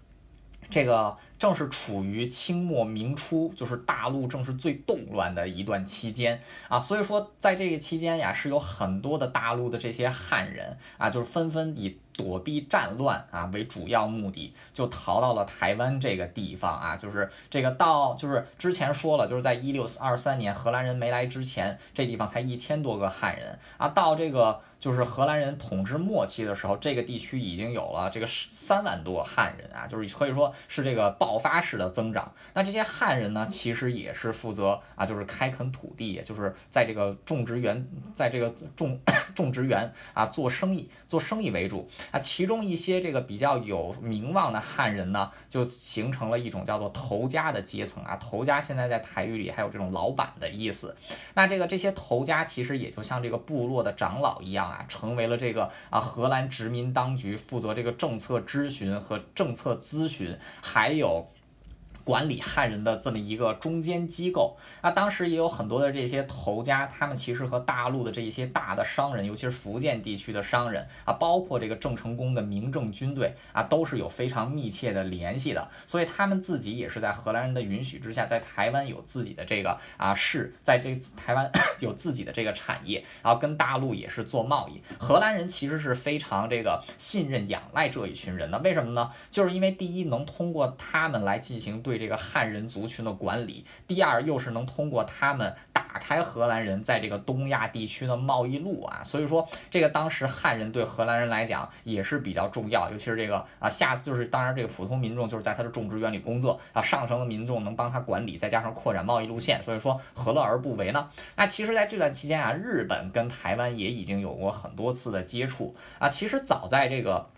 S1: 这个正是处于清末明初，就是大陆正是最动乱的一段期间啊，所以说在这个期间呀，是有很多的大陆的这些汉人啊，就是纷纷以躲避战乱啊为主要目的，就逃到了台湾这个地方啊，就是这个到就是之前说了，就是在一六二三年荷兰人没来之前，这地方才一千多个汉人啊，到这个。就是荷兰人统治末期的时候，这个地区已经有了这个三万多汉人啊，就是可以说是这个爆发式的增长。那这些汉人呢，其实也是负责啊，就是开垦土地，也就是在这个种植园，在这个种 种植园啊做生意，做生意为主啊。其中一些这个比较有名望的汉人呢，就形成了一种叫做头家的阶层啊。头家现在在台语里还有这种老板的意思。那这个这些头家其实也就像这个部落的长老一样。啊，成为了这个啊荷兰殖民当局负责这个政策咨询和政策咨询，还有。管理汉人的这么一个中间机构，那当时也有很多的这些头家，他们其实和大陆的这一些大的商人，尤其是福建地区的商人啊，包括这个郑成功的明政军队啊，都是有非常密切的联系的。所以他们自己也是在荷兰人的允许之下，在台湾有自己的这个啊市，在这台湾 有自己的这个产业，然后跟大陆也是做贸易。荷兰人其实是非常这个信任仰赖这一群人的，为什么呢？就是因为第一能通过他们来进行对。这个汉人族群的管理，第二又是能通过他们打开荷兰人在这个东亚地区的贸易路啊，所以说这个当时汉人对荷兰人来讲也是比较重要，尤其是这个啊，下次就是当然这个普通民众就是在他的种植园里工作啊，上层的民众能帮他管理，再加上扩展贸易路线，所以说何乐而不为呢？那其实在这段期间啊，日本跟台湾也已经有过很多次的接触啊，其实早在这个。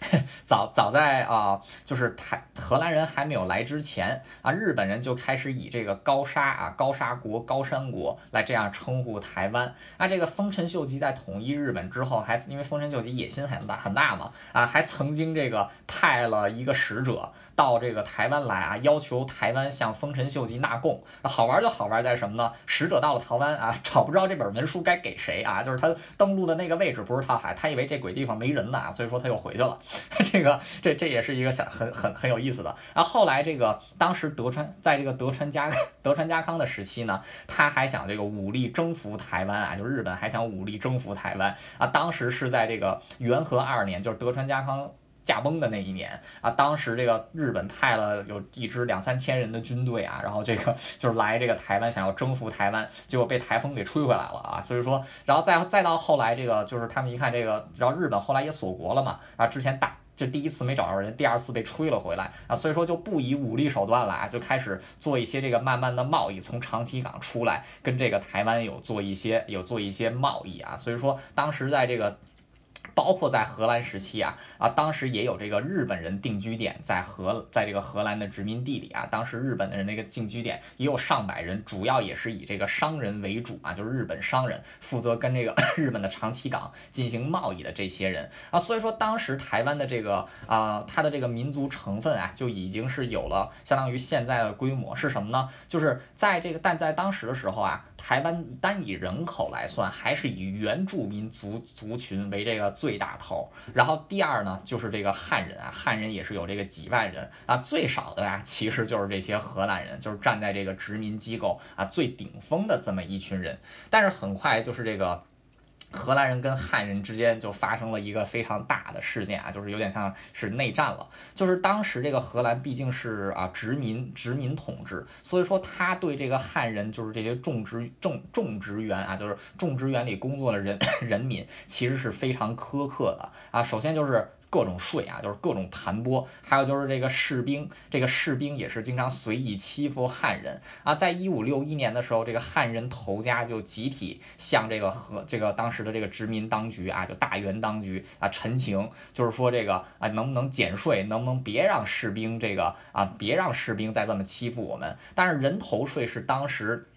S1: 早早在啊，就是台荷兰人还没有来之前啊，日本人就开始以这个高沙啊、高沙国、高山国来这样称呼台湾。那这个丰臣秀吉在统一日本之后，还因为丰臣秀吉野心很大很大嘛啊，还曾经这个派了一个使者到这个台湾来啊，要求台湾向丰臣秀吉纳贡。好玩就好玩在什么呢？使者到了台湾啊，找不着这本文书该给谁啊？就是他登陆的那个位置不是他海，他以为这鬼地方没人呢，所以说他又回去了。这个这这也是一个小很很很有意思的。然后后来这个当时德川在这个德川家 德川家康的时期呢，他还想这个武力征服台湾啊，就日本还想武力征服台湾啊。当时是在这个元和二年，就是德川家康驾崩的那一年啊。当时这个日本派了有一支两三千人的军队啊，然后这个就是来这个台湾想要征服台湾，结果被台风给吹回来了啊。所以说，然后再再到后来这个就是他们一看这个，然后日本后来也锁国了嘛，啊之前打。就第一次没找着人，第二次被吹了回来啊，所以说就不以武力手段了啊，就开始做一些这个慢慢的贸易，从长崎港出来，跟这个台湾有做一些有做一些贸易啊，所以说当时在这个。包括在荷兰时期啊啊，当时也有这个日本人定居点在荷，在这个荷兰的殖民地里啊，当时日本的人那个定居点也有上百人，主要也是以这个商人为主啊，就是日本商人负责跟这个 日本的长崎港进行贸易的这些人啊，所以说当时台湾的这个啊，它的这个民族成分啊，就已经是有了相当于现在的规模是什么呢？就是在这个但在当时的时候啊，台湾单以人口来算，还是以原住民族族群为这个最。大头，然后第二呢，就是这个汉人啊，汉人也是有这个几万人啊，最少的呀，其实就是这些荷兰人，就是站在这个殖民机构啊最顶峰的这么一群人，但是很快就是这个。荷兰人跟汉人之间就发生了一个非常大的事件啊，就是有点像是内战了。就是当时这个荷兰毕竟是啊殖民殖民统治，所以说他对这个汉人就是这些种植种种植园啊，就是种植园里工作的人 人民，其实是非常苛刻的啊。首先就是。各种税啊，就是各种盘剥，还有就是这个士兵，这个士兵也是经常随意欺负汉人啊。在一五六一年的时候，这个汉人头家就集体向这个和这个当时的这个殖民当局啊，就大元当局啊陈情，就是说这个啊能不能减税，能不能别让士兵这个啊别让士兵再这么欺负我们。但是人头税是当时。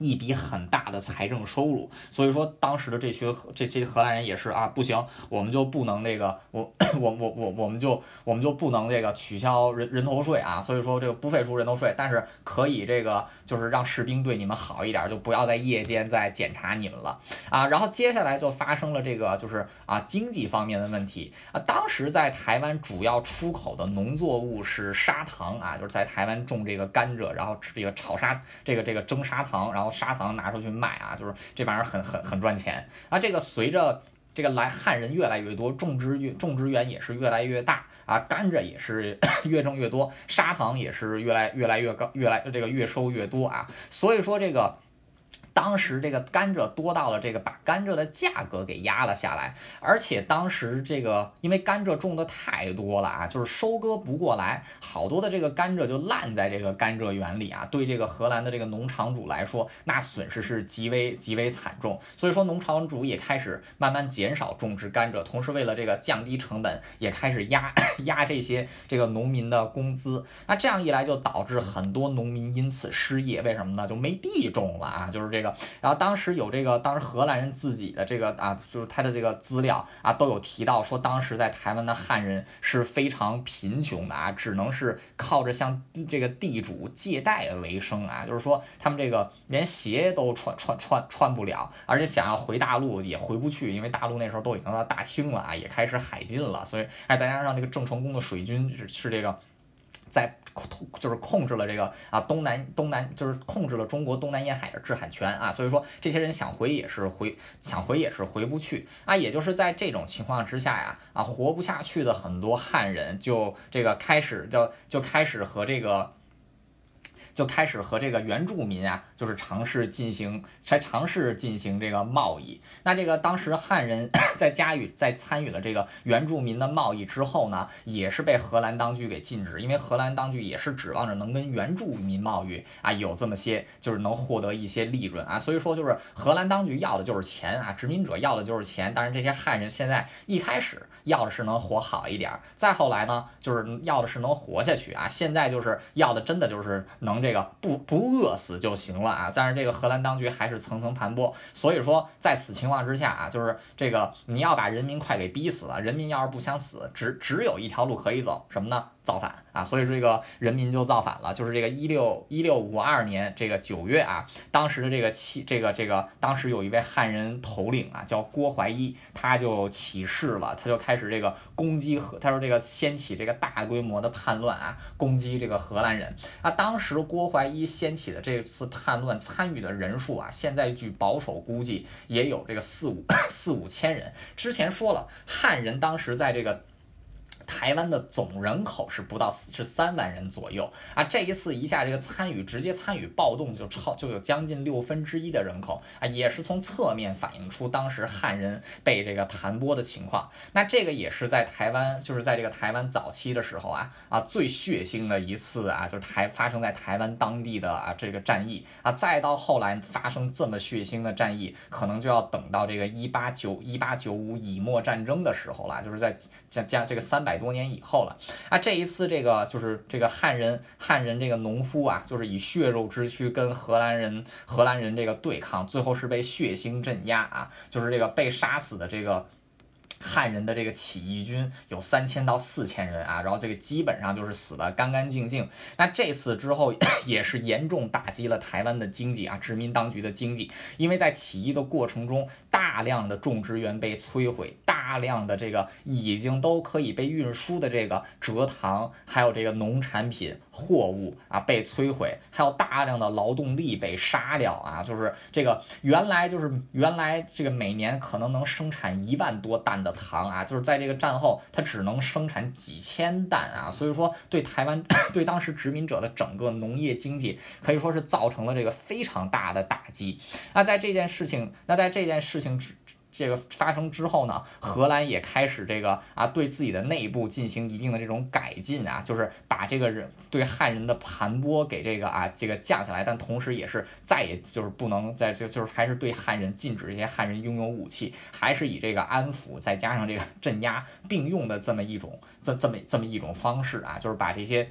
S1: 一笔很大的财政收入，所以说当时的这群这这荷兰人也是啊，不行，我们就不能那个，我我我我我们就我们就不能这个取消人人头税啊，所以说这个不废除人头税，但是可以这个就是让士兵对你们好一点，就不要在夜间再检查你们了啊。然后接下来就发生了这个就是啊经济方面的问题啊，当时在台湾主要出口的农作物是砂糖啊，就是在台湾种这个甘蔗，然后这个炒砂这个这个蒸砂糖，然后。砂糖拿出去卖啊，就是这玩意儿很很很赚钱啊。这个随着这个来汉人越来越多，种植园种植园也是越来越大啊，甘蔗也是 越种越多，砂糖也是越来越来越高，越来这个越收越多啊。所以说这个。当时这个甘蔗多到了这个把甘蔗的价格给压了下来，而且当时这个因为甘蔗种的太多了啊，就是收割不过来，好多的这个甘蔗就烂在这个甘蔗园里啊，对这个荷兰的这个农场主来说，那损失是极为极为惨重。所以说农场主也开始慢慢减少种植甘蔗，同时为了这个降低成本，也开始压压这些这个农民的工资。那这样一来就导致很多农民因此失业，为什么呢？就没地种了啊，就是这。这个，然后当时有这个，当时荷兰人自己的这个啊，就是他的这个资料啊，都有提到说，当时在台湾的汉人是非常贫穷的啊，只能是靠着向这个地主借贷为生啊，就是说他们这个连鞋都穿穿穿穿不了，而且想要回大陆也回不去，因为大陆那时候都已经到大清了啊，也开始海禁了，所以哎，再加上这个郑成功的水军是是这个。在控就是控制了这个啊东南东南就是控制了中国东南沿海的制海权啊，所以说这些人想回也是回想回也是回不去啊，也就是在这种情况之下呀啊活不下去的很多汉人就这个开始就就开始和这个。就开始和这个原住民啊，就是尝试进行，才尝试进行这个贸易。那这个当时汉人 在加与在参与了这个原住民的贸易之后呢，也是被荷兰当局给禁止，因为荷兰当局也是指望着能跟原住民贸易啊，有这么些就是能获得一些利润啊。所以说就是荷兰当局要的就是钱啊，殖民者要的就是钱。但是这些汉人现在一开始要的是能活好一点，再后来呢，就是要的是能活下去啊。现在就是要的真的就是能这。这个不不饿死就行了啊，但是这个荷兰当局还是层层盘剥，所以说在此情况之下啊，就是这个你要把人民快给逼死了，人民要是不想死，只只有一条路可以走，什么呢？造反啊！所以说这个人民就造反了，就是这个一六一六五二年这个九月啊，当时的这个起这个这个当时有一位汉人头领啊，叫郭怀一，他就起事了，他就开始这个攻击和他说这个掀起这个大规模的叛乱啊，攻击这个荷兰人啊。当时郭怀一掀起的这次叛乱参与的人数啊，现在据保守估计也有这个四五 四五千人。之前说了，汉人当时在这个。台湾的总人口是不到四十三万人左右啊，这一次一下这个参与直接参与暴动就超就有将近六分之一的人口啊，也是从侧面反映出当时汉人被这个盘剥的情况。那这个也是在台湾，就是在这个台湾早期的时候啊啊最血腥的一次啊，就是台发生在台湾当地的啊这个战役啊，再到后来发生这么血腥的战役，可能就要等到这个一八九一八九五以末战争的时候了，就是在将将这个三百。多年以后了。啊，这一次这个就是这个汉人汉人这个农夫啊，就是以血肉之躯跟荷兰人荷兰人这个对抗，最后是被血腥镇压啊，就是这个被杀死的这个汉人的这个起义军有三千到四千人啊，然后这个基本上就是死的干干净净。那这次之后 也是严重打击了台湾的经济啊，殖民当局的经济，因为在起义的过程中，大量的种植园被摧毁，大量的这个已经都可以被运输的这个蔗糖，还有这个农产品货物啊被摧毁，还有大量的劳动力被杀掉啊，就是这个原来就是原来这个每年可能能生产一万多担的。糖啊，就是在这个战后，它只能生产几千担啊，所以说对台湾 对当时殖民者的整个农业经济可以说是造成了这个非常大的打击。那在这件事情，那在这件事情之。这个发生之后呢，荷兰也开始这个啊，对自己的内部进行一定的这种改进啊，就是把这个人对汉人的盘剥给这个啊这个降下来，但同时也是再也就是不能在就就是还是对汉人禁止这些汉人拥有武器，还是以这个安抚再加上这个镇压并用的这么一种这这么这么一种方式啊，就是把这些。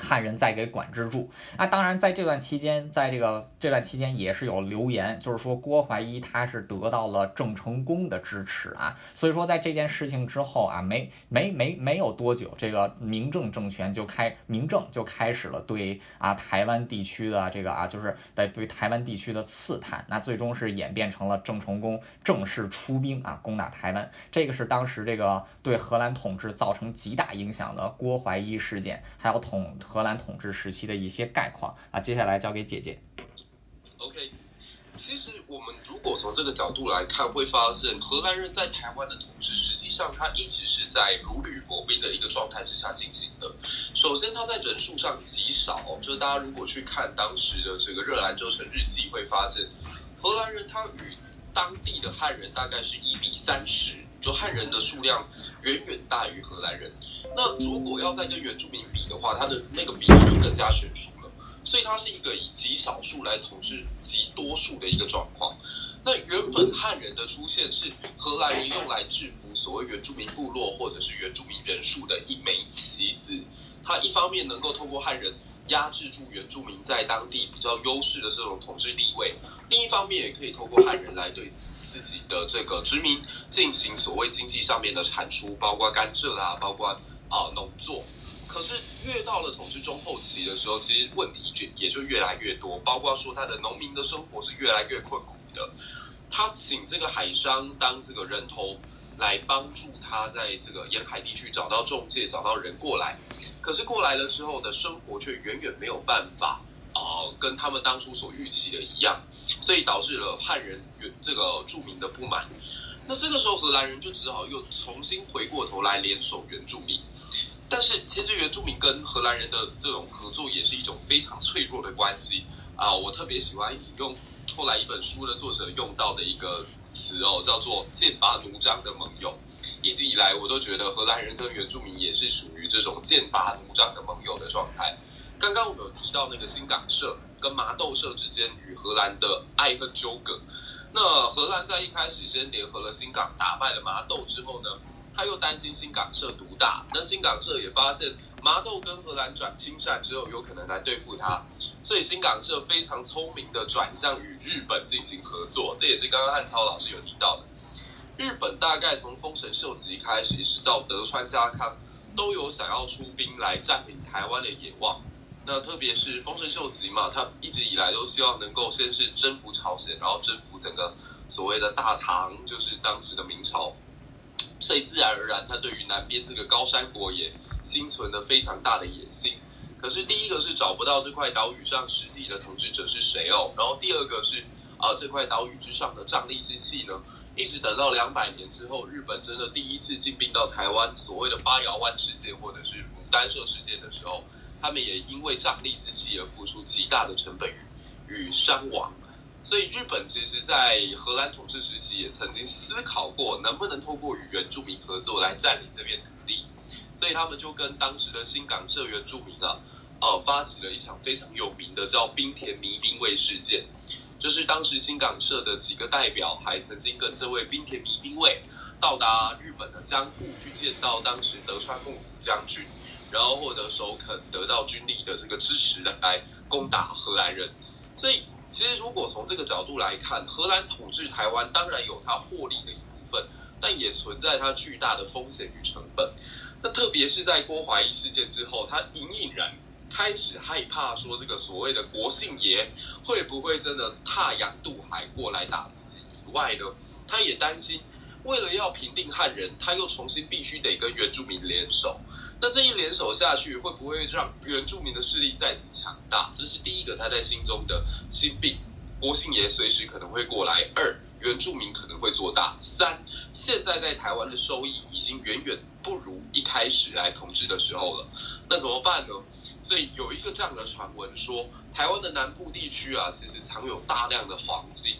S1: 汉人再给管制住，那当然在这段期间，在这个这段期间也是有流言，就是说郭怀一他是得到了郑成功的支持啊，所以说在这件事情之后啊，没没没没有多久，这个明政政权就开明政就开始了对啊台湾地区的这个啊就是在对台湾地区的刺探，那最终是演变成了郑成功正式出兵啊攻打台湾，这个是当时这个对荷兰统治造成极大影响的郭怀一事件，还有统。荷兰统治时期的一些概况啊，接下来交给姐姐。
S2: OK，其实我们如果从这个角度来看，会发现荷兰人在台湾的统治，实际上他一直是在如履薄冰的一个状态之下进行的。首先，他在人数上极少，就是大家如果去看当时的这个热兰州城日记，会发现荷兰人他与当地的汉人大概是一比三十。就汉人的数量远远大于荷兰人，那如果要再跟原住民比的话，它的那个比例就更加悬殊了。所以它是一个以极少数来统治极多数的一个状况。那原本汉人的出现是荷兰人用来制服所谓原住民部落或者是原住民人数的一枚棋子。它一方面能够通过汉人压制住原住民在当地比较优势的这种统治地位，另一方面也可以透过汉人来对。自己的这个殖民进行所谓经济上面的产出，包括甘蔗啊，包括啊农作。可是越到了统治中后期的时候，其实问题就也就越来越多，包括说他的农民的生活是越来越困苦的。他请这个海商当这个人头来帮助他在这个沿海地区找到中介，找到人过来。可是过来了之后的生活却远远没有办法。啊，跟他们当初所预期的一样，所以导致了汉人原这个著名的不满。那这个时候荷兰人就只好又重新回过头来联手原住民。但是其实原住民跟荷兰人的这种合作也是一种非常脆弱的关系啊。我特别喜欢引用后来一本书的作者用到的一个词哦，叫做剑拔弩张的盟友。一直以来我都觉得荷兰人跟原住民也是属于这种剑拔弩张的盟友的状态。刚刚我们有提到那个新港社跟麻豆社之间与荷兰的爱恨纠葛。那荷兰在一开始先联合了新港，打败了麻豆之后呢，他又担心新港社独大。那新港社也发现麻豆跟荷兰转亲善之后，有可能来对付他，所以新港社非常聪明的转向与日本进行合作。这也是刚刚汉超老师有提到的。日本大概从丰臣秀吉开始，一直到德川家康，都有想要出兵来占领台湾的野望。那特别是丰臣秀吉嘛，他一直以来都希望能够先是征服朝鲜，然后征服整个所谓的大唐，就是当时的明朝，所以自然而然他对于南边这个高山国也心存了非常大的野心。可是第一个是找不到这块岛屿上实际的统治者是谁哦，然后第二个是啊这块岛屿之上的瘴疠之气呢，一直等到两百年之后，日本真的第一次进兵到台湾，所谓的八瑶湾事件或者是牡丹社事件的时候。他们也因为瘴疠之气而付出极大的成本与与伤亡，所以日本其实在荷兰统治时期也曾经思考过能不能透过与原住民合作来占领这片土地，所以他们就跟当时的新港社原住民啊，呃，发起了一场非常有名的叫冰田迷兵卫事件，就是当时新港社的几个代表还曾经跟这位冰田迷兵卫到达日本的江户去见到当时德川幕府将军。然后获得首肯，得到军力的这个支持来攻打荷兰人。所以，其实如果从这个角度来看，荷兰统治台湾当然有它获利的一部分，但也存在它巨大的风险与成本。那特别是在郭怀义事件之后，他隐隐然开始害怕说，这个所谓的国姓爷会不会真的踏洋渡海过来打自己？以外呢，他也担心，为了要平定汉人，他又重新必须得跟原住民联手。那这一联手下去，会不会让原住民的势力再次强大？这是第一个他在心中的心病。郭姓爷随时可能会过来。二，原住民可能会做大。三，现在在台湾的收益已经远远不如一开始来统治的时候了。那怎么办呢？所以有一个这样的传闻说，台湾的南部地区啊，其实藏有大量的黄金。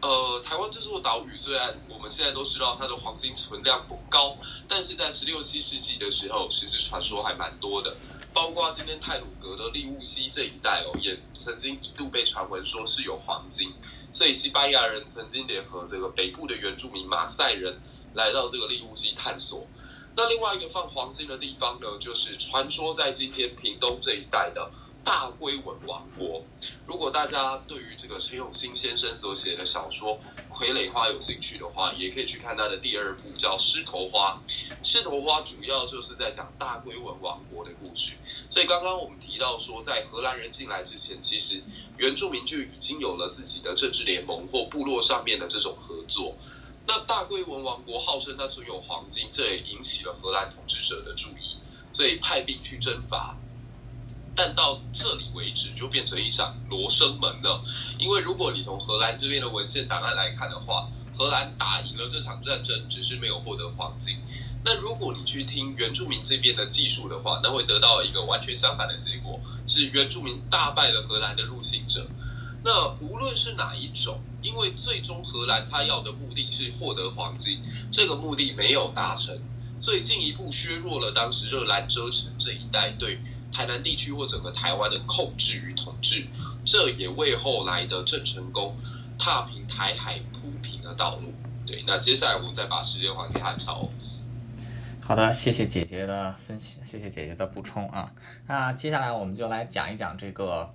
S2: 呃，台湾这座岛屿虽然我们现在都知道它的黄金存量不高，但是在十六七世纪的时候，其实传说还蛮多的。包括今天泰鲁格的利乌西这一带哦，也曾经一度被传闻说是有黄金。所以西班牙人曾经联合这个北部的原住民马赛人来到这个利乌西探索。那另外一个放黄金的地方呢，就是传说在今天屏东这一带的。大龟文王国。如果大家对于这个陈永新先生所写的小说《傀儡花》有兴趣的话，也可以去看他的第二部叫《狮头花》。狮头花主要就是在讲大龟文王国的故事。所以刚刚我们提到说，在荷兰人进来之前，其实原住民就已经有了自己的政治联盟或部落上面的这种合作。那大龟文王国号称它所有黄金，这也引起了荷兰统治者的注意，所以派兵去征伐。但到这里为止，就变成一场罗生门了。因为如果你从荷兰这边的文献档案来看的话，荷兰打赢了这场战争，只是没有获得黄金。那如果你去听原住民这边的技术的话，那会得到一个完全相反的结果，是原住民大败了荷兰的入侵者。那无论是哪一种，因为最终荷兰他要的目的是获得黄金，这个目的没有达成，所以进一步削弱了当时热兰遮城这一带对。台南地区或整个台湾的控制与统治，这也为后来的郑成功踏平台海铺平了道路。对，那接下来我们再把时间还给汉朝。
S1: 好的，谢谢姐姐的分析，谢谢姐姐的补充啊。那接下来我们就来讲一讲这个。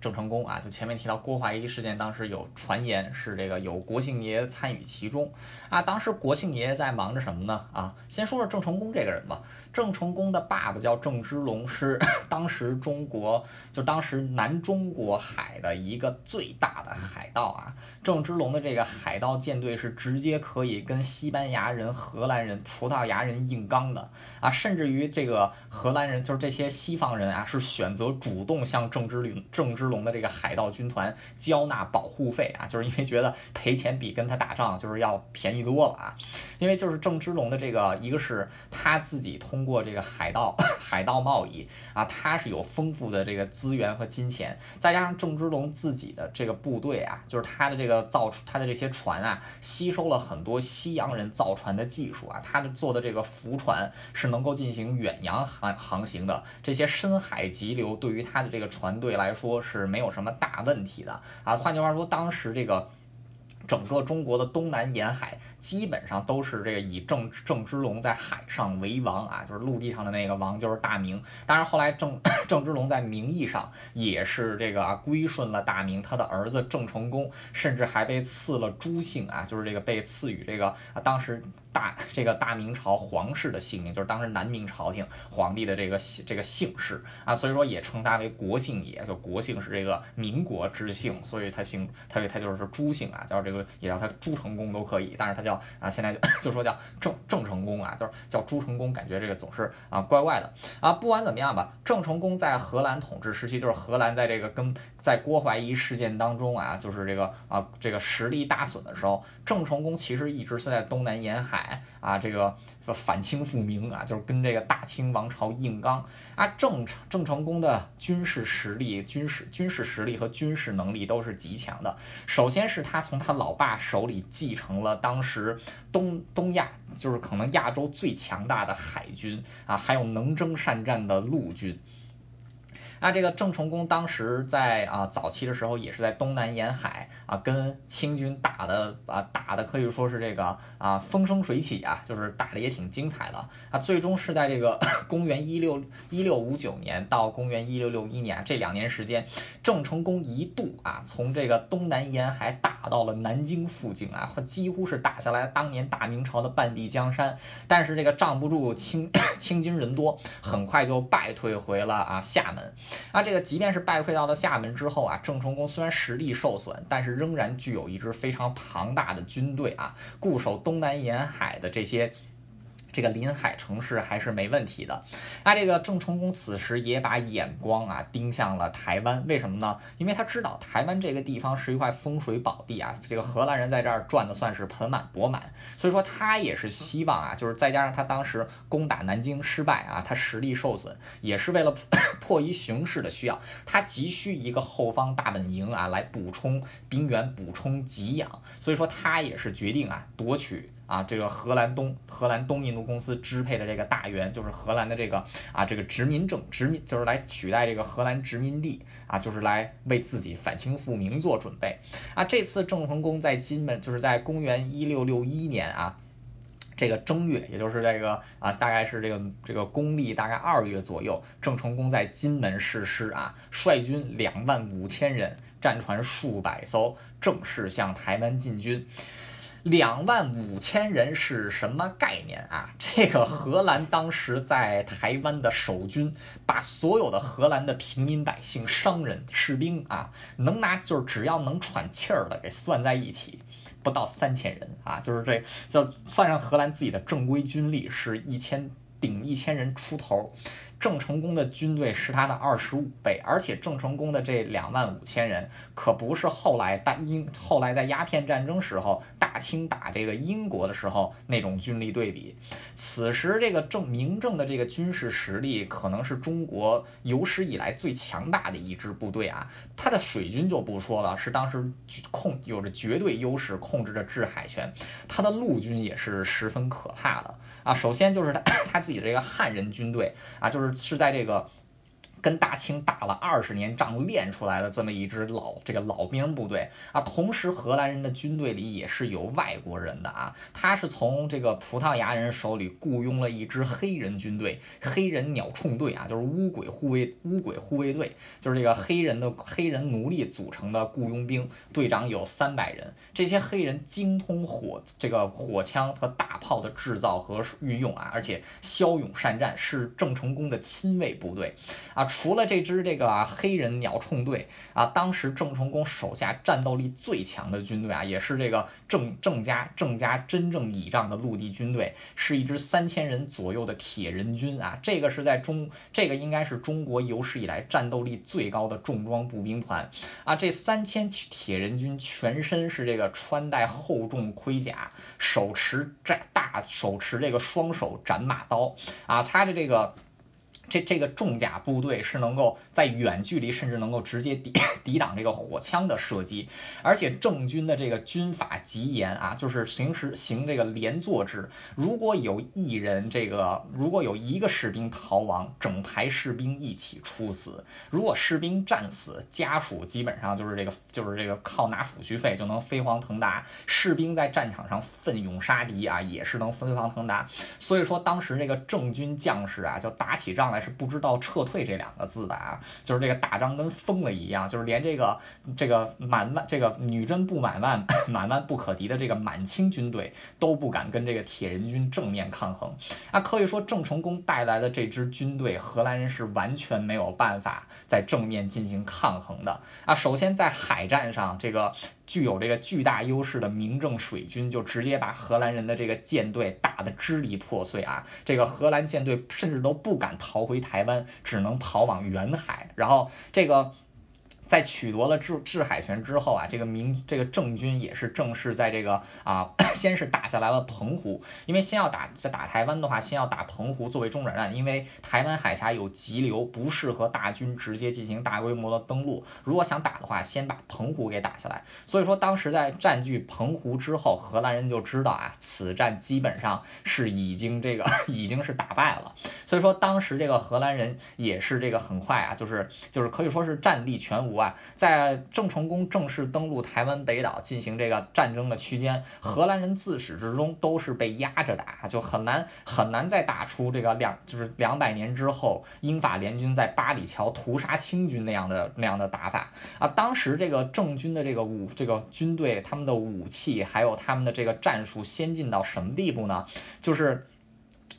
S1: 郑成功啊，就前面提到郭怀一事件，当时有传言是这个有国姓爷参与其中啊。当时国姓爷在忙着什么呢？啊，先说说郑成功这个人吧。郑成功的爸爸叫郑芝龙，是 当时中国就当时南中国海的一个最大的海盗啊。郑芝龙的这个海盗舰队是直接可以跟西班牙人、荷兰人、葡萄牙人硬刚的啊，甚至于这个荷兰人就是这些西方人啊，是选择主动向郑芝龙郑芝龙的这个海盗军团交纳保护费啊，就是因为觉得赔钱比跟他打仗就是要便宜多了啊。因为就是郑芝龙的这个，一个是他自己通通过这个海盗 海盗贸易啊，他是有丰富的这个资源和金钱，再加上郑芝龙自己的这个部队啊，就是他的这个造他的这些船啊，吸收了很多西洋人造船的技术啊，他的做的这个浮船是能够进行远洋航航行的，这些深海急流对于他的这个船队来说是。没有什么大问题的啊，换句话说，当时这个整个中国的东南沿海。基本上都是这个以郑郑芝龙在海上为王啊，就是陆地上的那个王就是大明。当然后来郑 郑芝龙在名义上也是这个啊归顺了大明，他的儿子郑成功甚至还被赐了朱姓啊，就是这个被赐予这个啊当时大这个大明朝皇室的姓名，就是当时南明朝廷皇帝的这个这个姓氏啊，所以说也称他为国姓爷，就国姓是这个民国之姓，所以他姓他他就是朱姓啊，叫这个也叫他朱成功都可以，但是他叫。啊，现在就 就说叫郑郑成功啊，就是叫朱成功，感觉这个总是啊怪怪的啊。不管怎么样吧，郑成功在荷兰统治时期，就是荷兰在这个跟在郭怀疑事件当中啊，就是这个啊这个实力大损的时候，郑成功其实一直是在东南沿海啊这个。说反清复明啊，就是跟这个大清王朝硬刚啊。郑郑成功的军事实力、军事军事实力和军事能力都是极强的。首先是他从他老爸手里继承了当时东东亚，就是可能亚洲最强大的海军啊，还有能征善战的陆军。啊，这个郑成功当时在啊早期的时候也是在东南沿海啊跟清军打的啊打的可以说是这个啊风生水起啊，就是打的也挺精彩的啊，最终是在这个 公元一六一六五九年到公元一六六一年这两年时间，郑成功一度啊从这个东南沿海打到了南京附近啊，几乎是打下来当年大明朝的半壁江山，但是这个仗不住清 清军人多，很快就败退回了啊厦门。啊，这个即便是败溃到了厦门之后啊，郑成功虽然实力受损，但是仍然具有一支非常庞大的军队啊，固守东南沿海的这些。这个临海城市还是没问题的。那这个郑成功此时也把眼光啊盯向了台湾，为什么呢？因为他知道台湾这个地方是一块风水宝地啊，这个荷兰人在这儿赚的算是盆满钵满，所以说他也是希望啊，就是再加上他当时攻打南京失败啊，他实力受损，也是为了 迫于形势的需要，他急需一个后方大本营啊来补充兵源、补充给养，所以说他也是决定啊夺取。啊，这个荷兰东荷兰东印度公司支配的这个大元，就是荷兰的这个啊这个殖民政殖民，就是来取代这个荷兰殖民地啊，就是来为自己反清复明做准备啊。这次郑成功在金门，就是在公元一六六一年啊，这个正月，也就是这个啊，大概是这个这个公历大概二月左右，郑成功在金门誓师啊，率军两万五千人，战船数百艘，正式向台湾进军。两万五千人是什么概念啊？这个荷兰当时在台湾的守军，把所有的荷兰的平民百姓、商人、士兵啊，能拿就是只要能喘气儿的给算在一起，不到三千人啊，就是这就算上荷兰自己的正规军力是一千顶一千人出头。郑成功的军队是他的二十五倍，而且郑成功的这两万五千人可不是后来大英后来在鸦片战争时候大清打这个英国的时候那种军力对比。此时这个郑明正的这个军事实力可能是中国有史以来最强大的一支部队啊，他的水军就不说了，是当时控有着绝对优势，控制着制海权。他的陆军也是十分可怕的啊，首先就是他 他自己这个汉人军队啊，就是。是在这个。跟大清打了二十年仗练出来的这么一支老这个老兵部队啊，同时荷兰人的军队里也是有外国人的啊，他是从这个葡萄牙人手里雇佣了一支黑人军队，黑人鸟铳队啊，就是乌鬼护卫乌鬼护卫队，就是这个黑人的黑人奴隶组成的雇佣兵，队长有三百人，这些黑人精通火这个火枪和大炮的制造和运用啊，而且骁勇善战，是郑成功的亲卫部队啊。除了这支这个黑人鸟铳队啊，当时郑成功手下战斗力最强的军队啊，也是这个郑郑家郑家真正倚仗的陆地军队，是一支三千人左右的铁人军啊。这个是在中，这个应该是中国有史以来战斗力最高的重装步兵团啊。这三千铁人军全身是这个穿戴厚重盔甲，手持这大手持这个双手斩马刀啊，他的这个。这这个重甲部队是能够在远距离，甚至能够直接抵 抵挡这个火枪的射击，而且郑军的这个军法极严啊，就是行时行这个连坐制，如果有一人这个如果有一个士兵逃亡，整排士兵一起处死；如果士兵战死，家属基本上就是这个就是这个靠拿抚恤费就能飞黄腾达。士兵在战场上奋勇杀敌啊，也是能飞黄腾达。所以说当时这个郑军将士啊，就打起仗来。是不知道撤退这两个字的啊，就是这个打仗跟疯了一样，就是连这个这个满万这个女真不满万 满万不可敌的这个满清军队都不敢跟这个铁人军正面抗衡啊，可以说郑成功带来的这支军队，荷兰人是完全没有办法在正面进行抗衡的啊。首先在海战上，这个。具有这个巨大优势的明政水军就直接把荷兰人的这个舰队打得支离破碎啊！这个荷兰舰队甚至都不敢逃回台湾，只能逃往远海。然后这个。在取得了制制海权之后啊，这个明这个郑军也是正式在这个啊，先是打下来了澎湖，因为先要打在打台湾的话，先要打澎湖作为中转站，因为台湾海峡有急流，不适合大军直接进行大规模的登陆。如果想打的话，先把澎湖给打下来。所以说当时在占据澎湖之后，荷兰人就知道啊，此战基本上是已经这个 已经是打败了。所以说当时这个荷兰人也是这个很快啊，就是就是可以说是战力全无在郑成功正式登陆台湾北岛进行这个战争的区间，荷兰人自始至终都是被压着打，就很难很难再打出这个两就是两百年之后英法联军在八里桥屠杀清军那样的那样的打法啊。当时这个郑军的这个武这个军队，他们的武器还有他们的这个战术先进到什么地步呢？就是。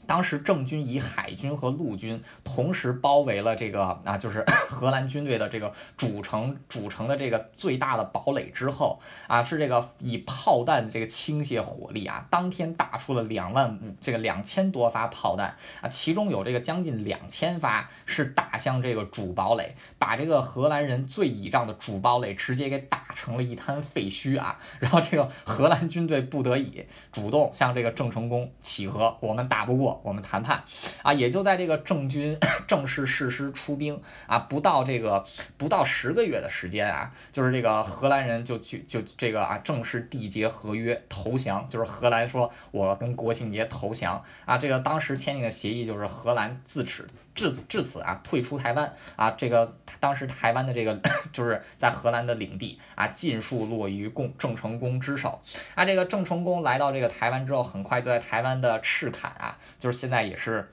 S1: 当时郑军以海军和陆军同时包围了这个啊，就是 荷兰军队的这个主城主城的这个最大的堡垒之后啊，是这个以炮弹这个倾泻火力啊，当天打出了两万五这个两千多发炮弹啊，其中有这个将近两千发是打向这个主堡垒，把这个荷兰人最倚仗的主堡垒直接给打成了一滩废墟啊，然后这个荷兰军队不得已主动向这个郑成功乞和，我们打不过。我们谈判。啊，也就在这个郑军 正式誓师出兵啊，不到这个不到十个月的时间啊，就是这个荷兰人就去就这个啊正式缔结合约投降，就是荷兰说我跟国庆节投降。啊，这个当时签订的协议就是荷兰自此至至此啊退出台湾。啊，这个当时台湾的这个 就是在荷兰的领地啊尽数落于共郑成功之手。啊，这个郑成功来到这个台湾之后，很快就在台湾的赤坎啊，就是。现在也是。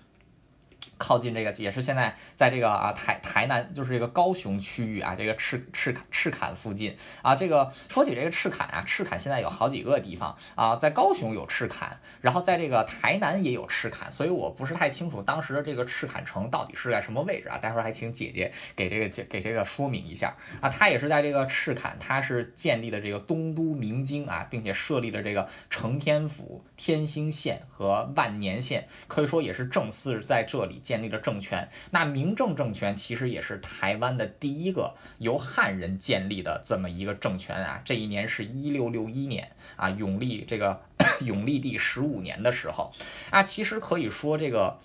S1: 靠近这个也是现在在这个啊台台南就是这个高雄区域啊这个赤赤赤坎附近啊这个说起这个赤坎啊赤坎现在有好几个地方啊在高雄有赤坎，然后在这个台南也有赤坎，所以我不是太清楚当时的这个赤坎城到底是在什么位置啊，待会儿还请姐姐给这个给这个说明一下啊，它也是在这个赤坎，它是建立的这个东都明京啊，并且设立了这个承天府、天兴县和万年县，可以说也是正式在这里。建立了政权，那明政政权其实也是台湾的第一个由汉人建立的这么一个政权啊。这一年是一六六一年啊，永历这个 永历帝十五年的时候啊，其实可以说这个。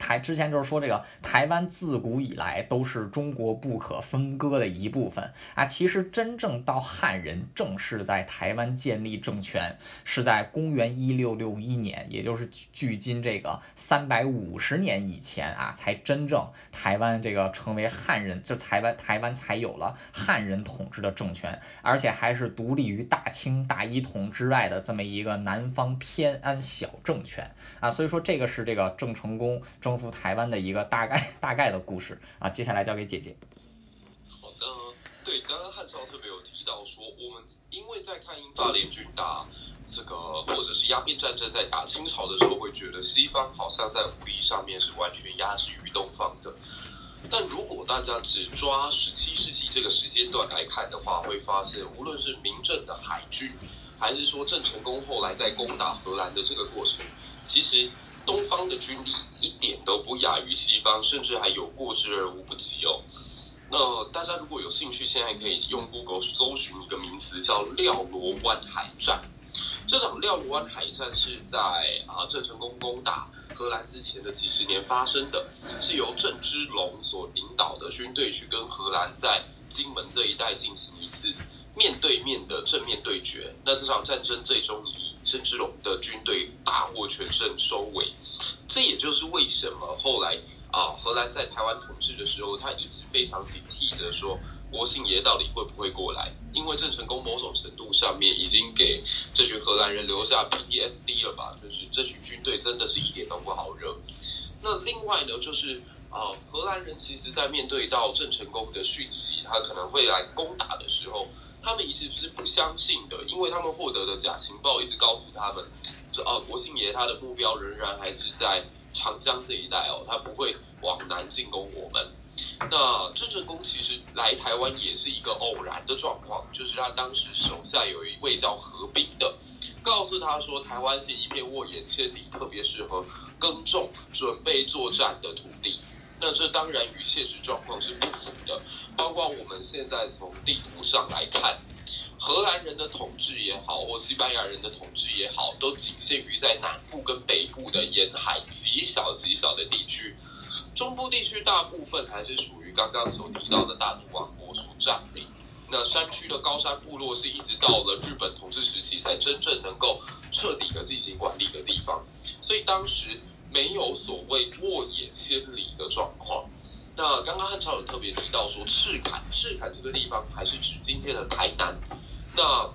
S1: 台之前就是说这个台湾自古以来都是中国不可分割的一部分啊，其实真正到汉人正式在台湾建立政权是在公元一六六一年，也就是距今这个三百五十年以前啊，才真正台湾这个成为汉人，就台湾台湾才有了汉人统治的政权，而且还是独立于大清大一统之外的这么一个南方偏安小政权啊，所以说这个是这个郑成功。征服台湾的一个大概大概的故事啊，接下来交给姐姐。
S2: 好的，对，刚刚汉少特别有提到说，我们因为在看英法联军打这个或者是鸦片战争在打清朝的时候，会觉得西方好像在武力上面是完全压制于东方的。但如果大家只抓十七世纪这个时间段来看的话，会发现无论是明政的海军，还是说郑成功后来在攻打荷兰的这个过程，其实。东方的军力一点都不亚于西方，甚至还有过之而无不及哦。那大家如果有兴趣，现在可以用 Google 搜寻一个名词，叫廖罗湾海战。这场廖罗湾海战是在啊郑成功攻打荷兰之前的几十年发生的，是由郑芝龙所领导的军队去跟荷兰在金门这一带进行一次。面对面的正面对决，那这场战争最终以郑芝龙的军队大获全胜收尾。这也就是为什么后来啊，荷兰在台湾统治的时候，他一直非常警惕着说，国姓爷到底会不会过来？因为郑成功某种程度上面已经给这群荷兰人留下 PTSD 了吧，就是这群军队真的是一点都不好惹。那另外呢，就是啊，荷兰人其实在面对到郑成功的讯息，他可能会来攻打的时候。他们一直是不相信的，因为他们获得的假情报一直告诉他们，说哦，国姓爷他的目标仍然还是在长江这一带哦，他不会往南进攻我们。那郑成功其实来台湾也是一个偶然的状况，就是他当时手下有一位叫何斌的，告诉他说台湾是一片沃野千里，特别适合耕种、准备作战的土地。那这当然与现实状况是不符的。包括我们现在从地图上来看，荷兰人的统治也好，或西班牙人的统治也好，都仅限于在南部跟北部的沿海极小极小的地区，中部地区大部分还是属于刚刚所提到的大肚王国所占领。那山区的高山部落是一直到了日本统治时期才真正能够彻底的进行管理的地方，所以当时没有所谓沃野千里的状况。那刚刚汉超有特别提到说赤坎，赤坎这个地方还是指今天的台南。那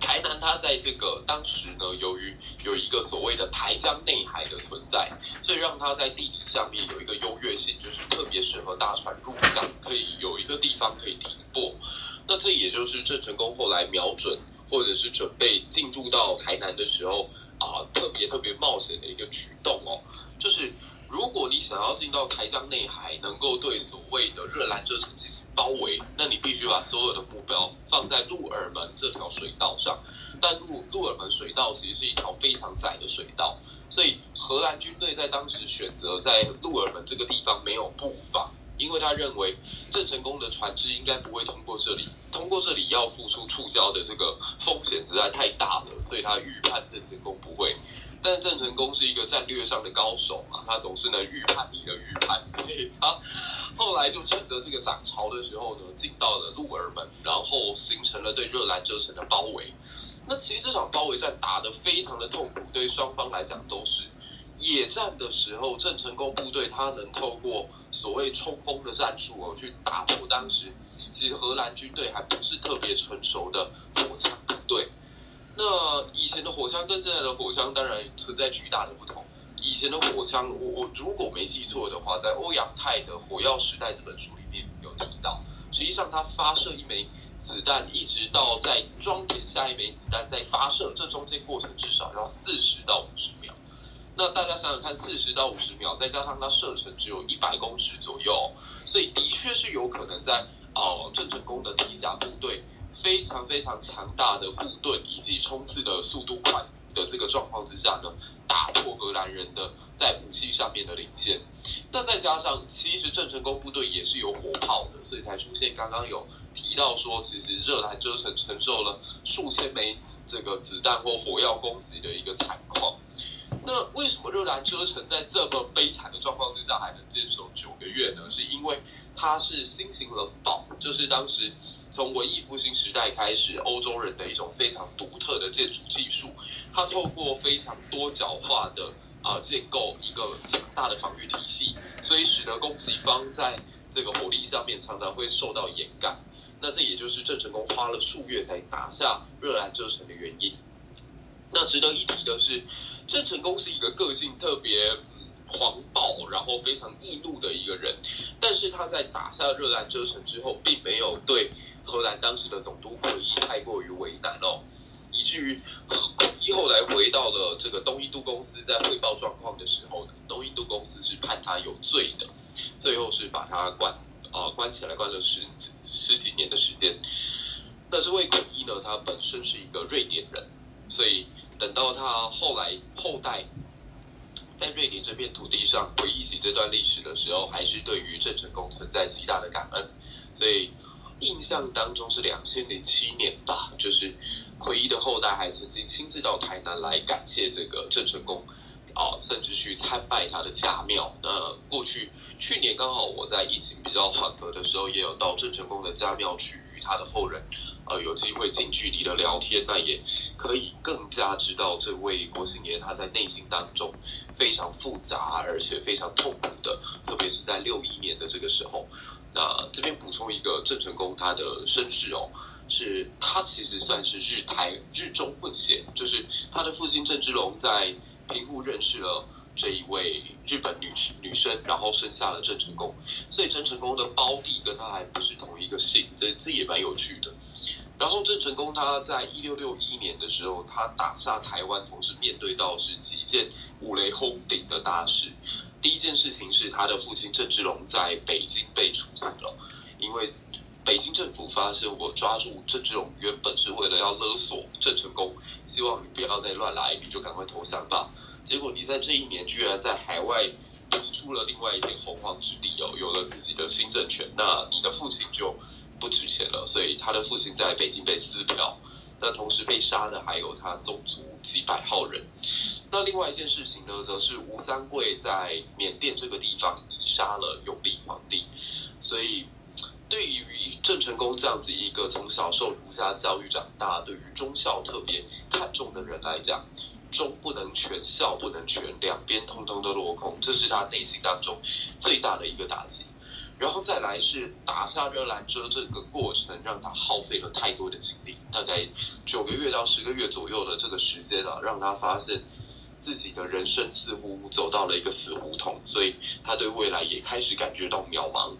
S2: 台南它在这个当时呢，由于有一个所谓的台江内海的存在，所以让它在地理上面有一个优越性，就是特别适合大船入港，可以有一个地方可以停泊。那这也就是郑成功后来瞄准或者是准备进入到台南的时候啊，特别特别冒险的一个举动哦，就是如果你想要进到台江内海，能够对所谓的热兰遮城进行包围，那你必须把所有的目标放在鹿耳门这条水道上。但鹿鹿耳门水道其实是一条非常窄的水道，所以荷兰军队在当时选择在鹿耳门这个地方没有布防。因为他认为郑成功的船只应该不会通过这里，通过这里要付出触礁的这个风险实在太大了，所以他预判郑成功不会。但郑成功是一个战略上的高手嘛，他总是能预判你的预判，所以他后来就趁着这个涨潮的时候呢，进到了鹿耳门，然后形成了对热兰遮城的包围。那其实这场包围战打得非常的痛苦，对双方来讲都是。野战的时候，郑成功部队他能透过所谓冲锋的战术哦，去打破当时其实荷兰军队还不是特别成熟的火枪部队。那以前的火枪跟现在的火枪当然存在巨大的不同。以前的火枪，我我如果没记错的话，在欧阳泰的《火药时代》这本书里面有提到，实际上它发射一枚子弹，一直到在装填下一枚子弹再发射，这中间过程至少要四十到五十秒。那大家想想看，四十到五十秒，再加上它射程只有一百公尺左右，所以的确是有可能在哦郑成功的铁甲部队非常非常强大的护盾以及冲刺的速度快的这个状况之下呢，打破荷兰人的在武器上面的领先。那再加上其实郑成功部队也是有火炮的，所以才出现刚刚有提到说，其实热兰遮城承受了数千枚这个子弹或火药攻击的一个惨况。那为什么热兰遮城在这么悲惨的状况之下还能坚守九个月呢？是因为它是新型冷堡，就是当时从文艺复兴时代开始，欧洲人的一种非常独特的建筑技术。它透过非常多角化的啊建构一个强大的防御体系，所以使得攻击方在这个火力上面常常会受到掩盖。那这也就是郑成功花了数月才打下热兰遮城的原因。值得一提的是。郑成功是一个个性特别狂暴，然后非常易怒的一个人，但是他在打下热兰遮城之后，并没有对荷兰当时的总督奎一太过于为难哦，以至于奎一后来回到了这个东印度公司，在汇报状况的时候呢，东印度公司是判他有罪的，最后是把他关啊关起来，关了十十几年的时间。但是魏奎一呢，他本身是一个瑞典人，所以。等到他后来后代在瑞典这片土地上回忆起这段历史的时候，还是对于郑成功存在极大的感恩。所以印象当中是两千零七年吧，就是奎一的后代还曾经亲自到台南来感谢这个郑成功，啊，甚至去参拜他的家庙。那过去去年刚好我在疫情比较缓和的时候，也有到郑成功的家庙去他的后人。呃，有机会近距离的聊天，那也可以更加知道这位郭姓爷他在内心当中非常复杂而且非常痛苦的，特别是在六一年的这个时候。那这边补充一个郑成功他的身世哦，是他其实算是日台日中混血，就是他的父亲郑芝龙在平户认识了这一位日本女女生，然后生下了郑成功，所以郑成功的胞弟跟他还不是同一个姓，这这也蛮有趣的。然后郑成功他在一六六一年的时候，他打下台湾，同时面对到是几件五雷轰顶的大事。第一件事情是他的父亲郑芝龙在北京被处死了，因为北京政府发现我抓住郑芝龙原本是为了要勒索郑成功，希望你不要再乱来，你就赶快投降吧。结果你在这一年居然在海外提出了另外一片洪荒之地哦，有了自己的新政权，那你的父亲就不值钱了，所以他的父亲在北京被撕票，那同时被杀的还有他宗族几百号人。那另外一件事情呢，则是吴三桂在缅甸这个地方杀了永历皇帝，所以对于郑成功这样子一个从小受儒家教育长大，对于忠孝特别看重的人来讲，忠不能全，孝不能全，两边通通都落空，这是他内心当中最大的一个打击。然后再来是打下热兰遮这个过程，让他耗费了太多的精力，大概九个月到十个月左右的这个时间啊，让他发现。自己的人生似乎走到了一个死胡同，所以他对未来也开始感觉到渺茫。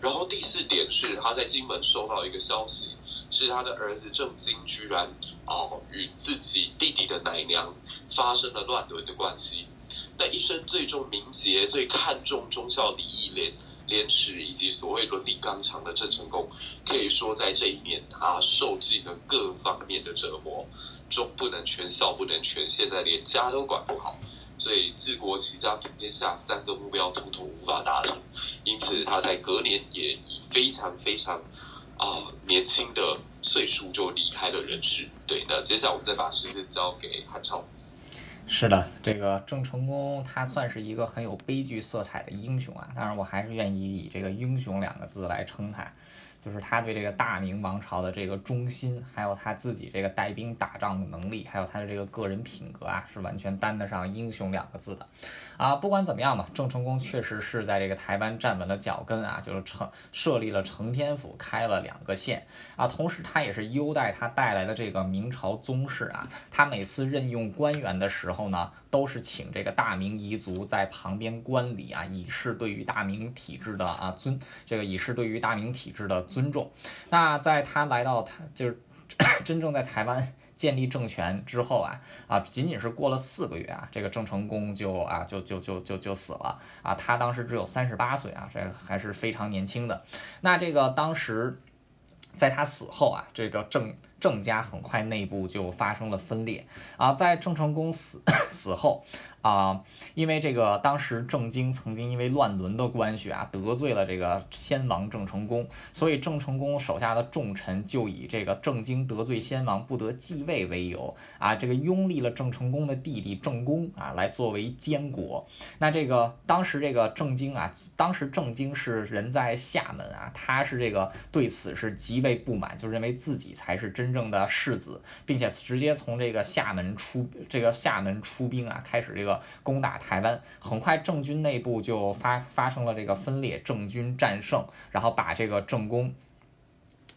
S2: 然后第四点是他在金门收到一个消息，是他的儿子郑经居然哦与自己弟弟的奶娘发生了乱伦的关系。那一生最重名节、最看重忠孝礼义廉廉耻以及所谓伦理纲常的郑成功，可以说在这一年他受尽了各方面的折磨。中不能全，孝不能全，现在连家都管不好，所以治国齐家平天下三个目标统统无法达成，因此他在隔年也以非常非常啊年轻的岁数就离开了人世。对，那接下来我们再把时间交给韩超。
S1: 是的，这个郑成功他算是一个很有悲剧色彩的英雄啊，当然我还是愿意以这个英雄两个字来称他。就是他对这个大明王朝的这个忠心，还有他自己这个带兵打仗的能力，还有他的这个个人品格啊，是完全担得上英雄两个字的。啊，不管怎么样吧，郑成功确实是在这个台湾站稳了脚跟啊，就是成设立了承天府，开了两个县啊，同时他也是优待他带来的这个明朝宗室啊，他每次任用官员的时候呢，都是请这个大明彝族在旁边观礼啊，以示对于大明体制的啊尊，这个以示对于大明体制的尊重。那在他来到他就是 真正在台湾。建立政权之后啊啊，仅仅是过了四个月啊，这个郑成功就啊就就就就就死了啊，他当时只有三十八岁啊，这还是非常年轻的。那这个当时在他死后啊，这个郑郑家很快内部就发生了分裂啊，在郑成功死 死后。啊，因为这个当时郑经曾经因为乱伦的关系啊，得罪了这个先王郑成功，所以郑成功手下的重臣就以这个郑经得罪先王不得继位为由啊，这个拥立了郑成功的弟弟郑公啊来作为监国。那这个当时这个郑经啊，当时郑经是人在厦门啊，他是这个对此是极为不满，就认为自己才是真正的世子，并且直接从这个厦门出这个厦门出兵啊，开始这个。攻打台湾，很快郑军内部就发发生了这个分裂，郑军战胜，然后把这个郑公，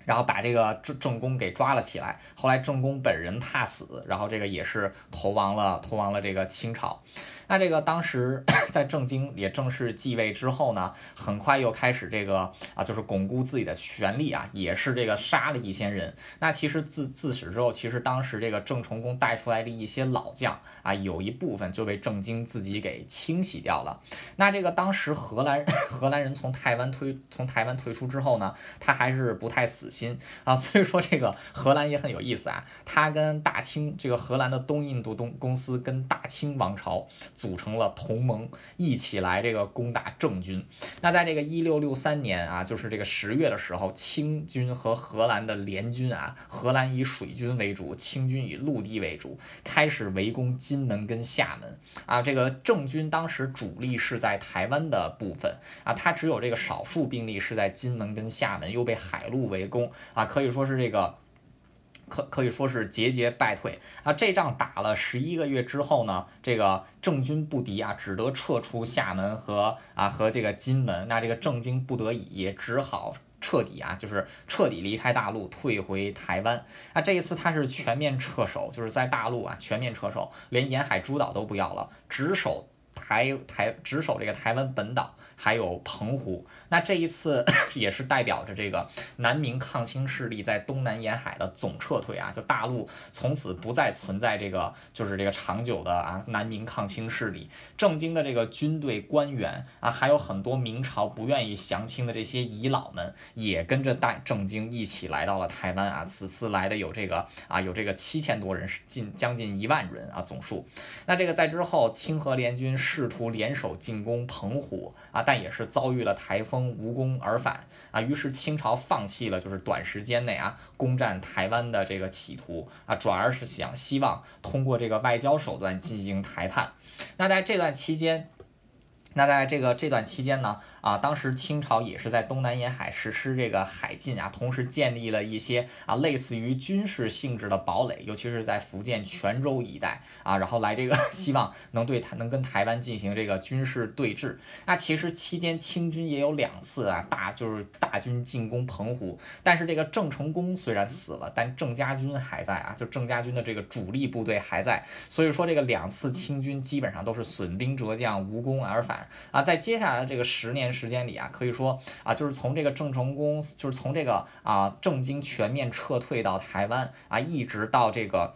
S1: 然后把这个郑郑公给抓了起来。后来郑公本人怕死，然后这个也是投亡了，投亡了这个清朝。那这个当时 在郑经也正式继位之后呢，很快又开始这个啊，就是巩固自己的权力啊，也是这个杀了一些人。那其实自自始之后，其实当时这个郑成功带出来的一些老将啊，有一部分就被郑经自己给清洗掉了。那这个当时荷兰 荷兰人从台湾推从台湾退出之后呢，他还是不太死心啊，所以说这个荷兰也很有意思啊，他跟大清这个荷兰的东印度东公司跟大清王朝。组成了同盟，一起来这个攻打郑军。那在这个一六六三年啊，就是这个十月的时候，清军和荷兰的联军啊，荷兰以水军为主，清军以陆地为主，开始围攻金门跟厦门啊。这个郑军当时主力是在台湾的部分啊，他只有这个少数兵力是在金门跟厦门，又被海陆围攻啊，可以说是这个。可可以说是节节败退啊！这仗打了十一个月之后呢，这个郑军不敌啊，只得撤出厦门和啊和这个金门。那这个郑经不得已只好彻底啊，就是彻底离开大陆，退回台湾。啊，这一次他是全面撤守，就是在大陆啊全面撤守，连沿海诸岛都不要了，只守台台，只守这个台湾本岛。还有澎湖。那这一次 也是代表着这个南明抗清势力在东南沿海的总撤退啊，就大陆从此不再存在这个就是这个长久的啊南明抗清势力。郑经的这个军队官员啊，还有很多明朝不愿意降清的这些遗老们，也跟着带郑经一起来到了台湾啊。此次来的有这个啊有这个七千多人，近将近一万人啊总数。那这个在之后，清河联军试图联手进攻澎湖啊，但也是遭遇了台风，无功而返啊。于是清朝放弃了就是短时间内啊攻占台湾的这个企图啊，转而是想希望通过这个外交手段进行谈判。那在这段期间，那在这个这段期间呢？啊，当时清朝也是在东南沿海实施这个海禁啊，同时建立了一些啊类似于军事性质的堡垒，尤其是在福建泉州一带啊，然后来这个 希望能对台能跟台湾进行这个军事对峙。那其实期间清军也有两次啊大就是大军进攻澎湖，但是这个郑成功虽然死了，但郑家军还在啊，就郑家军的这个主力部队还在，所以说这个两次清军基本上都是损兵折将，无功而返啊。在接下来的这个十年。时间里啊，可以说啊，就是从这个郑成功，就是从这个啊郑经全面撤退到台湾啊，一直到这个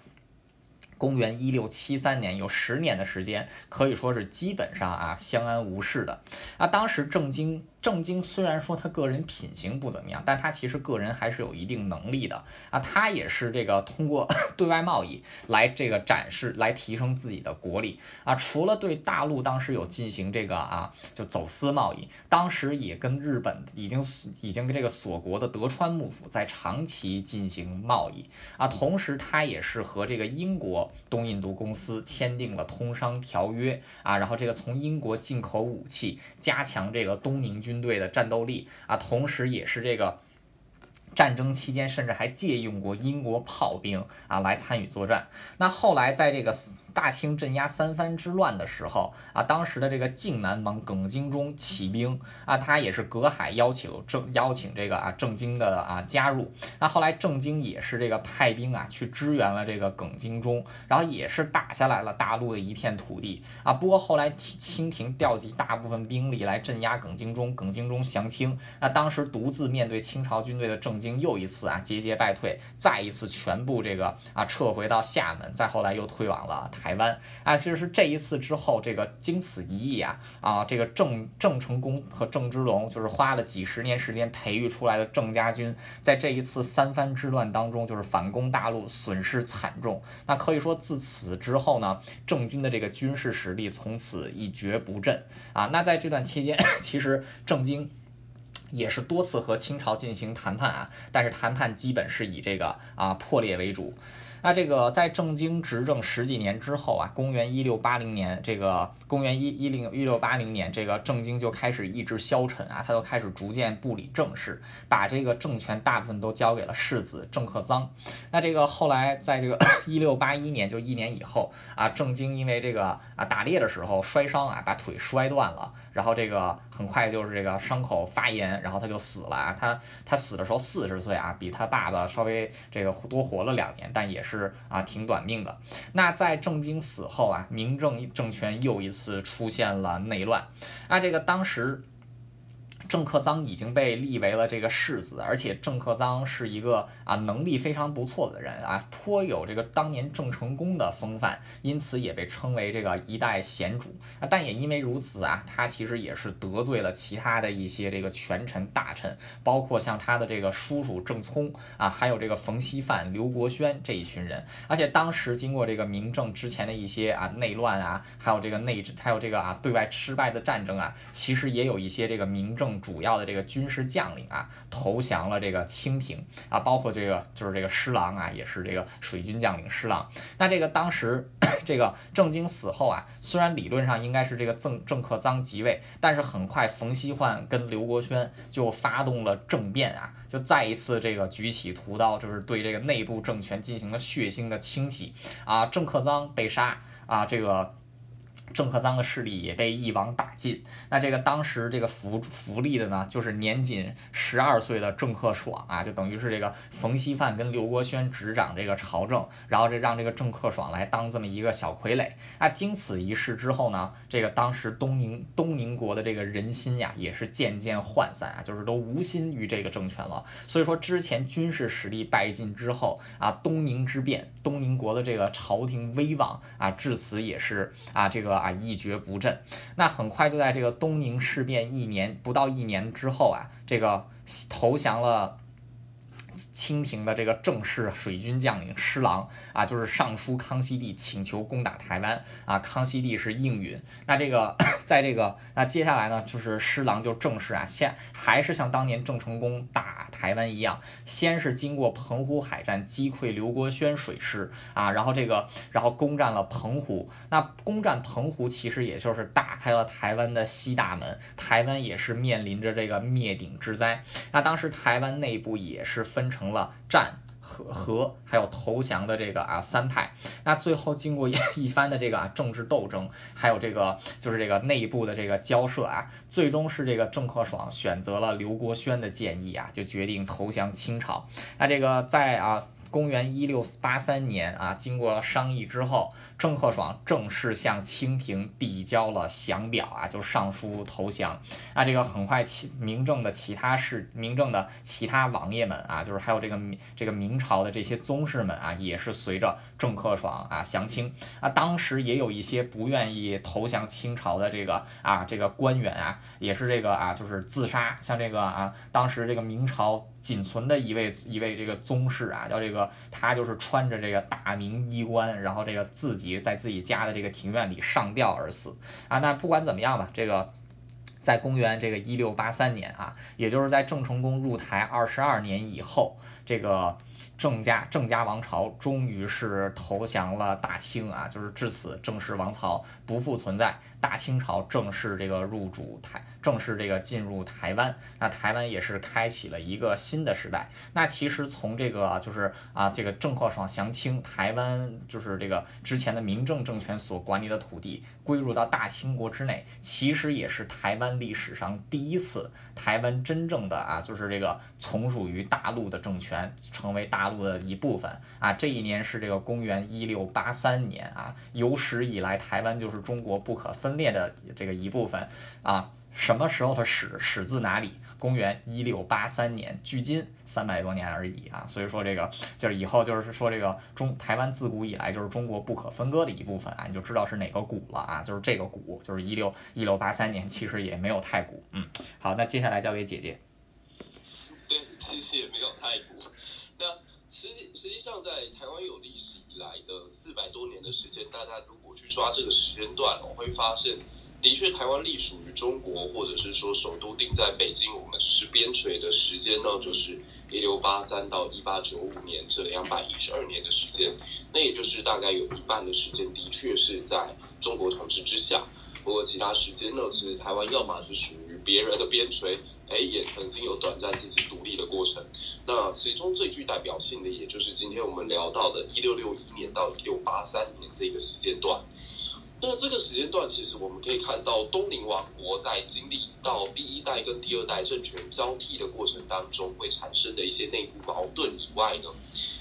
S1: 公元一六七三年，有十年的时间，可以说是基本上啊相安无事的啊。当时郑经。郑经虽然说他个人品行不怎么样，但他其实个人还是有一定能力的啊。他也是这个通过 对外贸易来这个展示，来提升自己的国力啊。除了对大陆当时有进行这个啊，就走私贸易，当时也跟日本已经已经跟这个锁国的德川幕府在长期进行贸易啊。同时他也是和这个英国东印度公司签订了通商条约啊，然后这个从英国进口武器，加强这个东宁军。队的战斗力啊，同时也是这个战争期间，甚至还借用过英国炮兵啊来参与作战。那后来在这个。大清镇压三藩之乱的时候啊，当时的这个靖南王耿精忠起兵啊，他也是隔海邀请郑邀请这个啊郑经的啊加入。那后来郑经也是这个派兵啊去支援了这个耿精忠，然后也是打下来了大陆的一片土地啊。不过后来清廷调集大部分兵力来镇压耿精忠，耿精忠降清。那当时独自面对清朝军队的郑经又一次啊节节败退，再一次全部这个啊撤回到厦门，再后来又退往了台。湾啊，其实是这一次之后，这个经此一役啊啊，这个郑郑成功和郑芝龙就是花了几十年时间培育出来的郑家军，在这一次三藩之乱当中，就是反攻大陆，损失惨重。那可以说自此之后呢，郑军的这个军事实力从此一蹶不振啊。那在这段期间，其实郑经也是多次和清朝进行谈判啊，但是谈判基本是以这个啊破裂为主。那这个在郑经执政十几年之后啊，公元一六八零年，这个公元一一零一六八零年，这个郑经就开始意志消沉啊，他就开始逐渐不理政事，把这个政权大部分都交给了世子郑克臧。那这个后来在这个 一六八一年，就一年以后啊，郑经因为这个啊打猎的时候摔伤啊，把腿摔断了，然后这个很快就是这个伤口发炎，然后他就死了啊。他他死的时候四十岁啊，比他爸爸稍微这个多活了两年，但也是。是啊，挺短命的。那在郑经死后啊，明政政权又一次出现了内乱。那，这个当时。郑克臧已经被立为了这个世子，而且郑克臧是一个啊能力非常不错的人啊，颇有这个当年郑成功的风范，因此也被称为这个一代贤主啊。但也因为如此啊，他其实也是得罪了其他的一些这个权臣大臣，包括像他的这个叔叔郑聪啊，还有这个冯锡范、刘国轩这一群人。而且当时经过这个明政之前的一些啊内乱啊，还有这个内还有这个啊对外失败的战争啊，其实也有一些这个明政。主要的这个军事将领啊，投降了这个清廷啊，包括这个就是这个施琅啊，也是这个水军将领施琅。那这个当时 这个郑经死后啊，虽然理论上应该是这个郑郑克臧即位，但是很快冯锡焕跟刘国轩就发动了政变啊，就再一次这个举起屠刀，就是对这个内部政权进行了血腥的清洗啊。郑克臧被杀啊，这个。郑克臧的势力也被一网打尽。那这个当时这个福福利的呢，就是年仅十二岁的郑克爽啊，就等于是这个冯锡范跟刘国轩执掌这个朝政，然后这让这个郑克爽来当这么一个小傀儡。啊，经此一事之后呢，这个当时东宁东宁国的这个人心呀，也是渐渐涣散啊，就是都无心于这个政权了。所以说之前军事实力败尽之后啊，东宁之变，东宁国的这个朝廷威望啊，至此也是啊这个。啊，一蹶不振。那很快就在这个东宁事变一年不到一年之后啊，这个投降了。清廷的这个正式水军将领施琅啊，就是上书康熙帝请求攻打台湾啊，康熙帝是应允。那这个在这个那接下来呢，就是施琅就正式啊，先还是像当年郑成功打台湾一样，先是经过澎湖海战击溃刘国轩水师啊，然后这个然后攻占了澎湖。那攻占澎湖其实也就是打开了台湾的西大门，台湾也是面临着这个灭顶之灾。那当时台湾内部也是分。成了战和和还有投降的这个啊三派，那最后经过一 番的这个啊政治斗争，还有这个就是这个内部的这个交涉啊，最终是这个郑克爽选择了刘国轩的建议啊，就决定投降清朝。那这个在啊。公元一六八三年啊，经过商议之后，郑克爽正式向清廷递交了降表啊，就上书投降。那这个很快，其明政的其他士、明政的其他王爷们啊，就是还有这个这个明朝的这些宗室们啊，也是随着郑克爽啊降清。啊，当时也有一些不愿意投降清朝的这个啊这个官员啊，也是这个啊就是自杀。像这个啊，当时这个明朝。仅存的一位一位这个宗室啊，叫这个他就是穿着这个大明衣冠，然后这个自己在自己家的这个庭院里上吊而死啊。那不管怎么样吧，这个在公元这个一六八三年啊，也就是在郑成功入台二十二年以后，这个郑家郑家王朝终于是投降了大清啊，就是至此郑氏王朝不复存在。大清朝正式这个入主台，正式这个进入台湾，那台湾也是开启了一个新的时代。那其实从这个就是啊，这个郑克爽降清，台湾就是这个之前的明政政权所管理的土地归入到大清国之内，其实也是台湾历史上第一次，台湾真正的啊，就是这个从属于大陆的政权，成为大陆的一部分啊。这一年是这个公元一六八三年啊，有史以来台湾就是中国不可分。分裂的这个一部分啊，什么时候的始始自哪里？公元一六八三年，距今三百多年而已啊。所以说这个就是以后就是说这个中台湾自古以来就是中国不可分割的一部分啊，你就知道是哪个古了啊，就是这个古，就是一六一六八三年，其实也没有太古。嗯，好，那接下来交给姐姐。
S2: 对，其实也没有太古。实际实际上在台湾有历史以来的四百多年的时间，大家如果去抓这个时间段，我会发现，的确台湾隶属于中国，或者是说首都定在北京，我们是边陲的时间呢，就是一六八三到一八九五年这两百一十二年的时间，那也就是大概有一半的时间的确是在中国统治之下，不过其他时间呢，其实台湾要么是属于别人的边陲。哎，也曾经有短暂自己独立的过程。那其中最具代表性的，也就是今天我们聊到的1661年到1683年这个时间段。那这个时间段，其实我们可以看到东宁王国在经历到第一代跟第二代政权交替的过程当中，会产生的一些内部矛盾以外呢，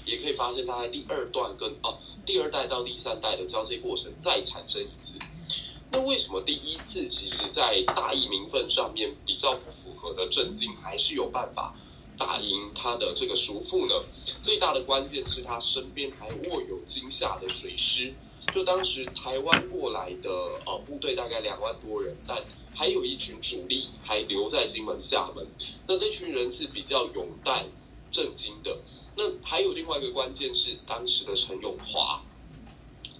S2: 也可以发现它在第二段跟哦第二代到第三代的交接过程再产生一次。那为什么第一次其实，在大义名分上面比较不符合的郑经，还是有办法打赢他的这个叔父呢？最大的关键是他身边还握有金夏的水师，就当时台湾过来的呃部队大概两万多人，但还有一群主力还留在金门厦门，那这群人是比较勇戴郑经的。那还有另外一个关键是当时的陈永华。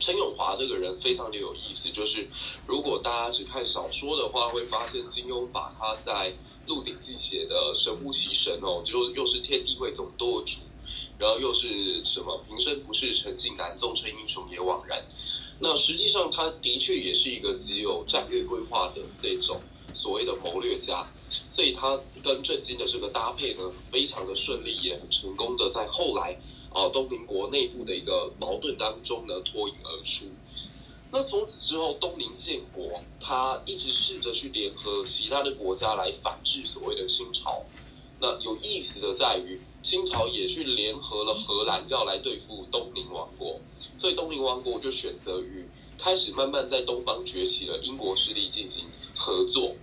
S2: 陈永华这个人非常的有意思，就是如果大家只看小说的话，会发现金庸把他在《鹿鼎记》写的神乎其神哦，就又是天地会总舵主，然后又是什么平生不是陈近南，纵称英雄也枉然。那实际上他的确也是一个极有战略规划的这种所谓的谋略家，所以他跟郑经的这个搭配呢，非常的顺利，也很成功的在后来。啊，东宁国内部的一个矛盾当中呢脱颖而出。那从此之后，东宁建国，他一直试着去联合其他的国家来反制所谓的清朝。那有意思的在于，清朝也去联合了荷兰，要来对付东宁王国，所以东宁王国就选择与开始慢慢在东方崛起的英国势力进行合作。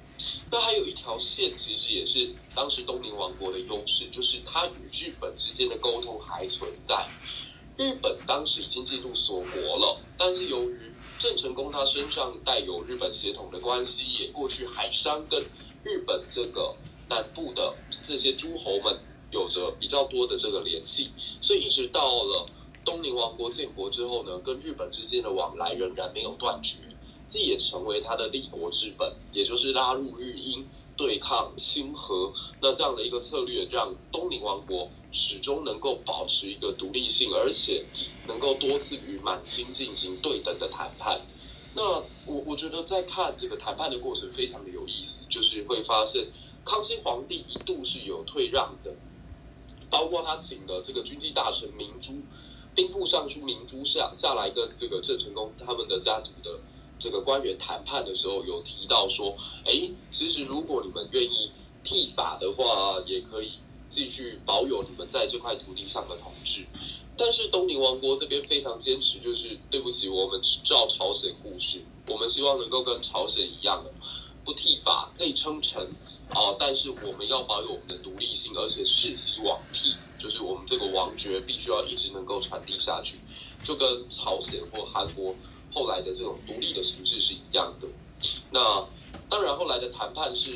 S2: 那还有一条线，其实也是当时东宁王国的优势，就是它与日本之间的沟通还存在。日本当时已经进入锁国了，但是由于郑成功他身上带有日本血统的关系，也过去海商跟日本这个南部的这些诸侯们有着比较多的这个联系，所以一直到了东宁王国建国之后呢，跟日本之间的往来仍然没有断绝。这也成为他的立国之本，也就是拉入日英对抗清和，那这样的一个策略，让东宁王国始终能够保持一个独立性，而且能够多次与满清进行对等的谈判。那我我觉得在看这个谈判的过程非常的有意思，就是会发现康熙皇帝一度是有退让的，包括他请的这个军机大臣明珠、兵部尚书明珠下下来跟这个郑成功他们的家族的。这个官员谈判的时候有提到说，哎，其实如果你们愿意剃发的话，也可以继续保有你们在这块土地上的统治。但是东宁王国这边非常坚持，就是对不起，我们只照朝鲜故事，我们希望能够跟朝鲜一样，不剃发可以称臣啊，但是我们要保有我们的独立性，而且世袭罔替，就是我们这个王爵必须要一直能够传递下去，就跟朝鲜或韩国。后来的这种独立的形式是一样的。那当然，后来的谈判是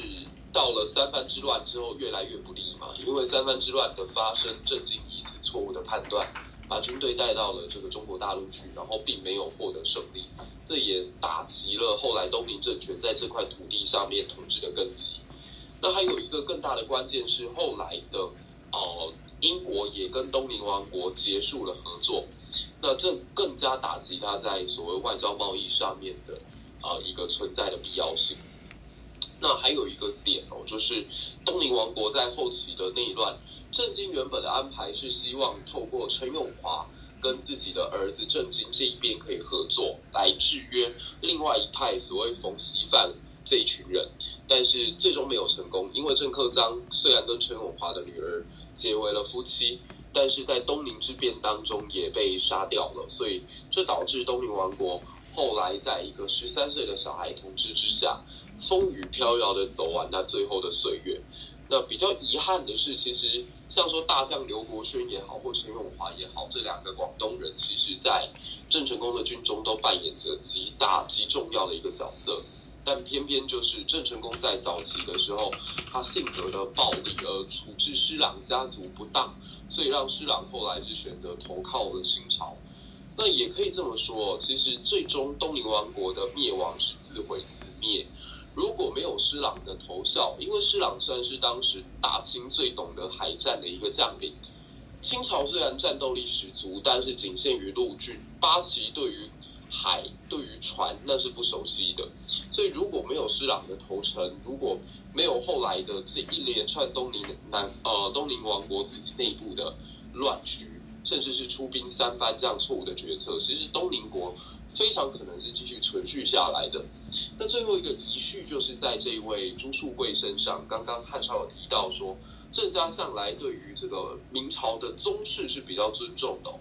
S2: 到了三藩之乱之后越来越不利嘛，因为三藩之乱的发生，震惊以此错误的判断，把军队带到了这个中国大陆去，然后并没有获得胜利，这也打击了后来东明政权在这块土地上面统治的根基。那还有一个更大的关键是后来的哦。英国也跟东宁王国结束了合作，那这更加打击他在所谓外交贸易上面的啊一个存在的必要性。那还有一个点哦，就是东宁王国在后期的内乱，郑经原本的安排是希望透过陈永华跟自己的儿子郑经这一边可以合作，来制约另外一派所谓冯锡范。这一群人，但是最终没有成功，因为郑克臧虽然跟陈永华的女儿结为了夫妻，但是在东宁之变当中也被杀掉了，所以这导致东宁王国后来在一个十三岁的小孩统治之下，风雨飘摇的走完他最后的岁月。那比较遗憾的是，其实像说大将刘国轩也好，或陈永华也好，这两个广东人，其实在郑成功的军中都扮演着极大极重要的一个角色。但偏偏就是郑成功在早期的时候，他性格的暴力而处置施琅家族不当，所以让施琅后来是选择投靠了清朝。那也可以这么说，其实最终东宁王国的灭亡是自毁自灭。如果没有施琅的投效，因为施琅算是当时大清最懂得海战的一个将领。清朝虽然战斗力十足，但是仅限于陆军，八旗对于海对于船那是不熟悉的，所以如果没有施琅的投诚，如果没有后来的这一连串东宁南呃东宁王国自己内部的乱局，甚至是出兵三番这样错误的决策，其实东宁国非常可能是继续存续下来的。那最后一个遗绪就是在这一位朱树贵身上，刚刚汉超有提到说，郑家向来对于这个明朝的宗室是比较尊重的。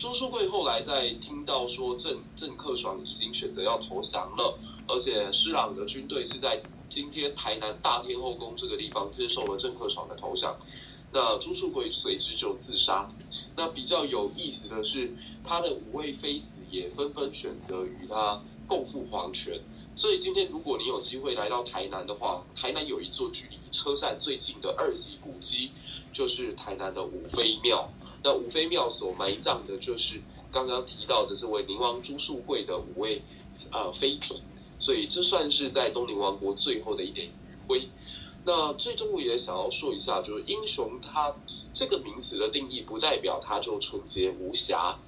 S2: 朱书贵后来在听到说郑郑克爽已经选择要投降了，而且施琅的军队是在今天台南大天后宫这个地方接受了郑克爽的投降，那朱书贵随之就自杀。那比较有意思的是，他的五位妃子也纷纷选择与他共赴黄泉。所以今天如果你有机会来到台南的话，台南有一座距离车站最近的二级古迹，就是台南的五妃庙。那五妃庙所埋葬的就是刚刚提到的这位宁王朱树贵的五位呃妃嫔，所以这算是在东宁王国最后的一点余晖。那最终我也想要说一下，就是英雄他这个名词的定义，不代表他就纯洁无瑕。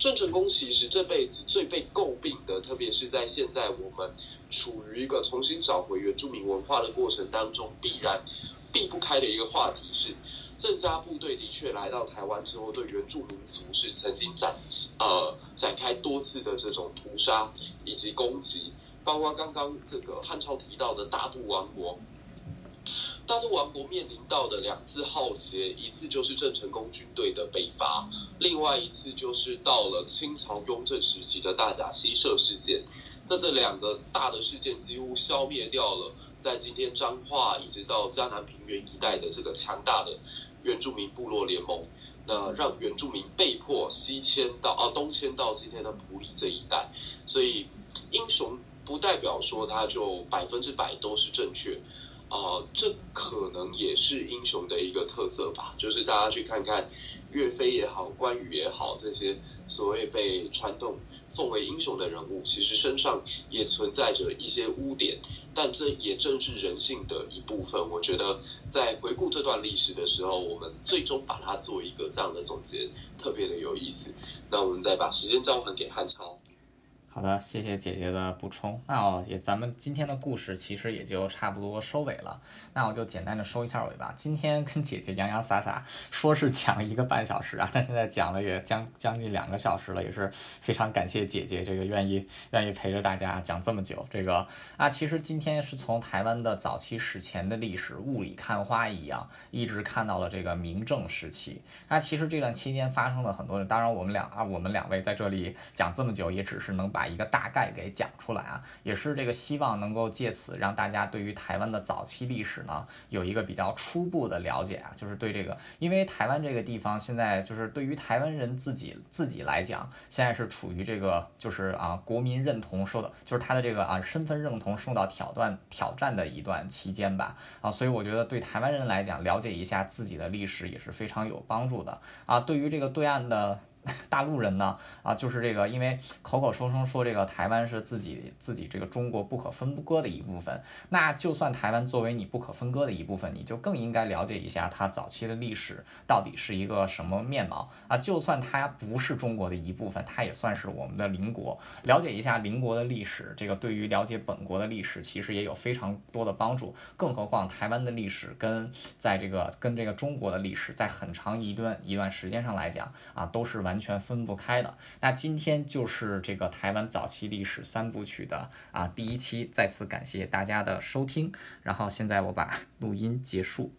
S2: 郑成功其实这辈子最被诟病的，特别是在现在我们处于一个重新找回原住民文化的过程当中，必然避不开的一个话题是。郑家部队的确来到台湾之后，对原住民族是曾经展呃展开多次的这种屠杀以及攻击，包括刚刚这个汉超提到的大渡王国。大肚王国面临到的两次浩劫，一次就是郑成功军队的北伐，另外一次就是到了清朝雍正时期的大甲溪社事件。那这两个大的事件几乎消灭掉了在今天彰化以及到嘉南平原一带的这个强大的原住民部落联盟，那让原住民被迫西迁到啊东迁到今天的埔里这一带。所以英雄不代表说他就百分之百都是正确。啊，这可能也是英雄的一个特色吧。就是大家去看看岳飞也好，关羽也好，这些所谓被传统奉为英雄的人物，其实身上也存在着一些污点。但这也正是人性的一部分。我觉得在回顾这段历史的时候，我们最终把它做一个这样的总结，特别的有意思。那我们再把时间交还给汉超。
S1: 好的，谢谢姐姐的补充。那也咱们今天的故事其实也就差不多收尾了。那我就简单的收一下尾吧。今天跟姐姐洋洋洒洒说是讲一个半小时啊，但现在讲了也将将近两个小时了，也是非常感谢姐姐这个愿意愿意陪着大家讲这么久。这个啊，其实今天是从台湾的早期史前的历史雾里看花一样，一直看到了这个明正时期。那其实这段期间发生了很多，当然我们两啊我们两位在这里讲这么久，也只是能把。把一个大概给讲出来啊，也是这个希望能够借此让大家对于台湾的早期历史呢有一个比较初步的了解啊，就是对这个，因为台湾这个地方现在就是对于台湾人自己自己来讲，现在是处于这个就是啊国民认同受到就是他的这个啊身份认同受到挑战挑战的一段期间吧啊，所以我觉得对台湾人来讲，了解一下自己的历史也是非常有帮助的啊，对于这个对岸的。大陆人呢啊，就是这个，因为口口声声说这个台湾是自己自己这个中国不可分割的一部分，那就算台湾作为你不可分割的一部分，你就更应该了解一下它早期的历史到底是一个什么面貌啊。就算它不是中国的一部分，它也算是我们的邻国，了解一下邻国的历史，这个对于了解本国的历史其实也有非常多的帮助。更何况台湾的历史跟在这个跟这个中国的历史在很长一段一段时间上来讲啊，都是完。完全分不开的。那今天就是这个台湾早期历史三部曲的啊第一期，再次感谢大家的收听。然后现在我把录音结束。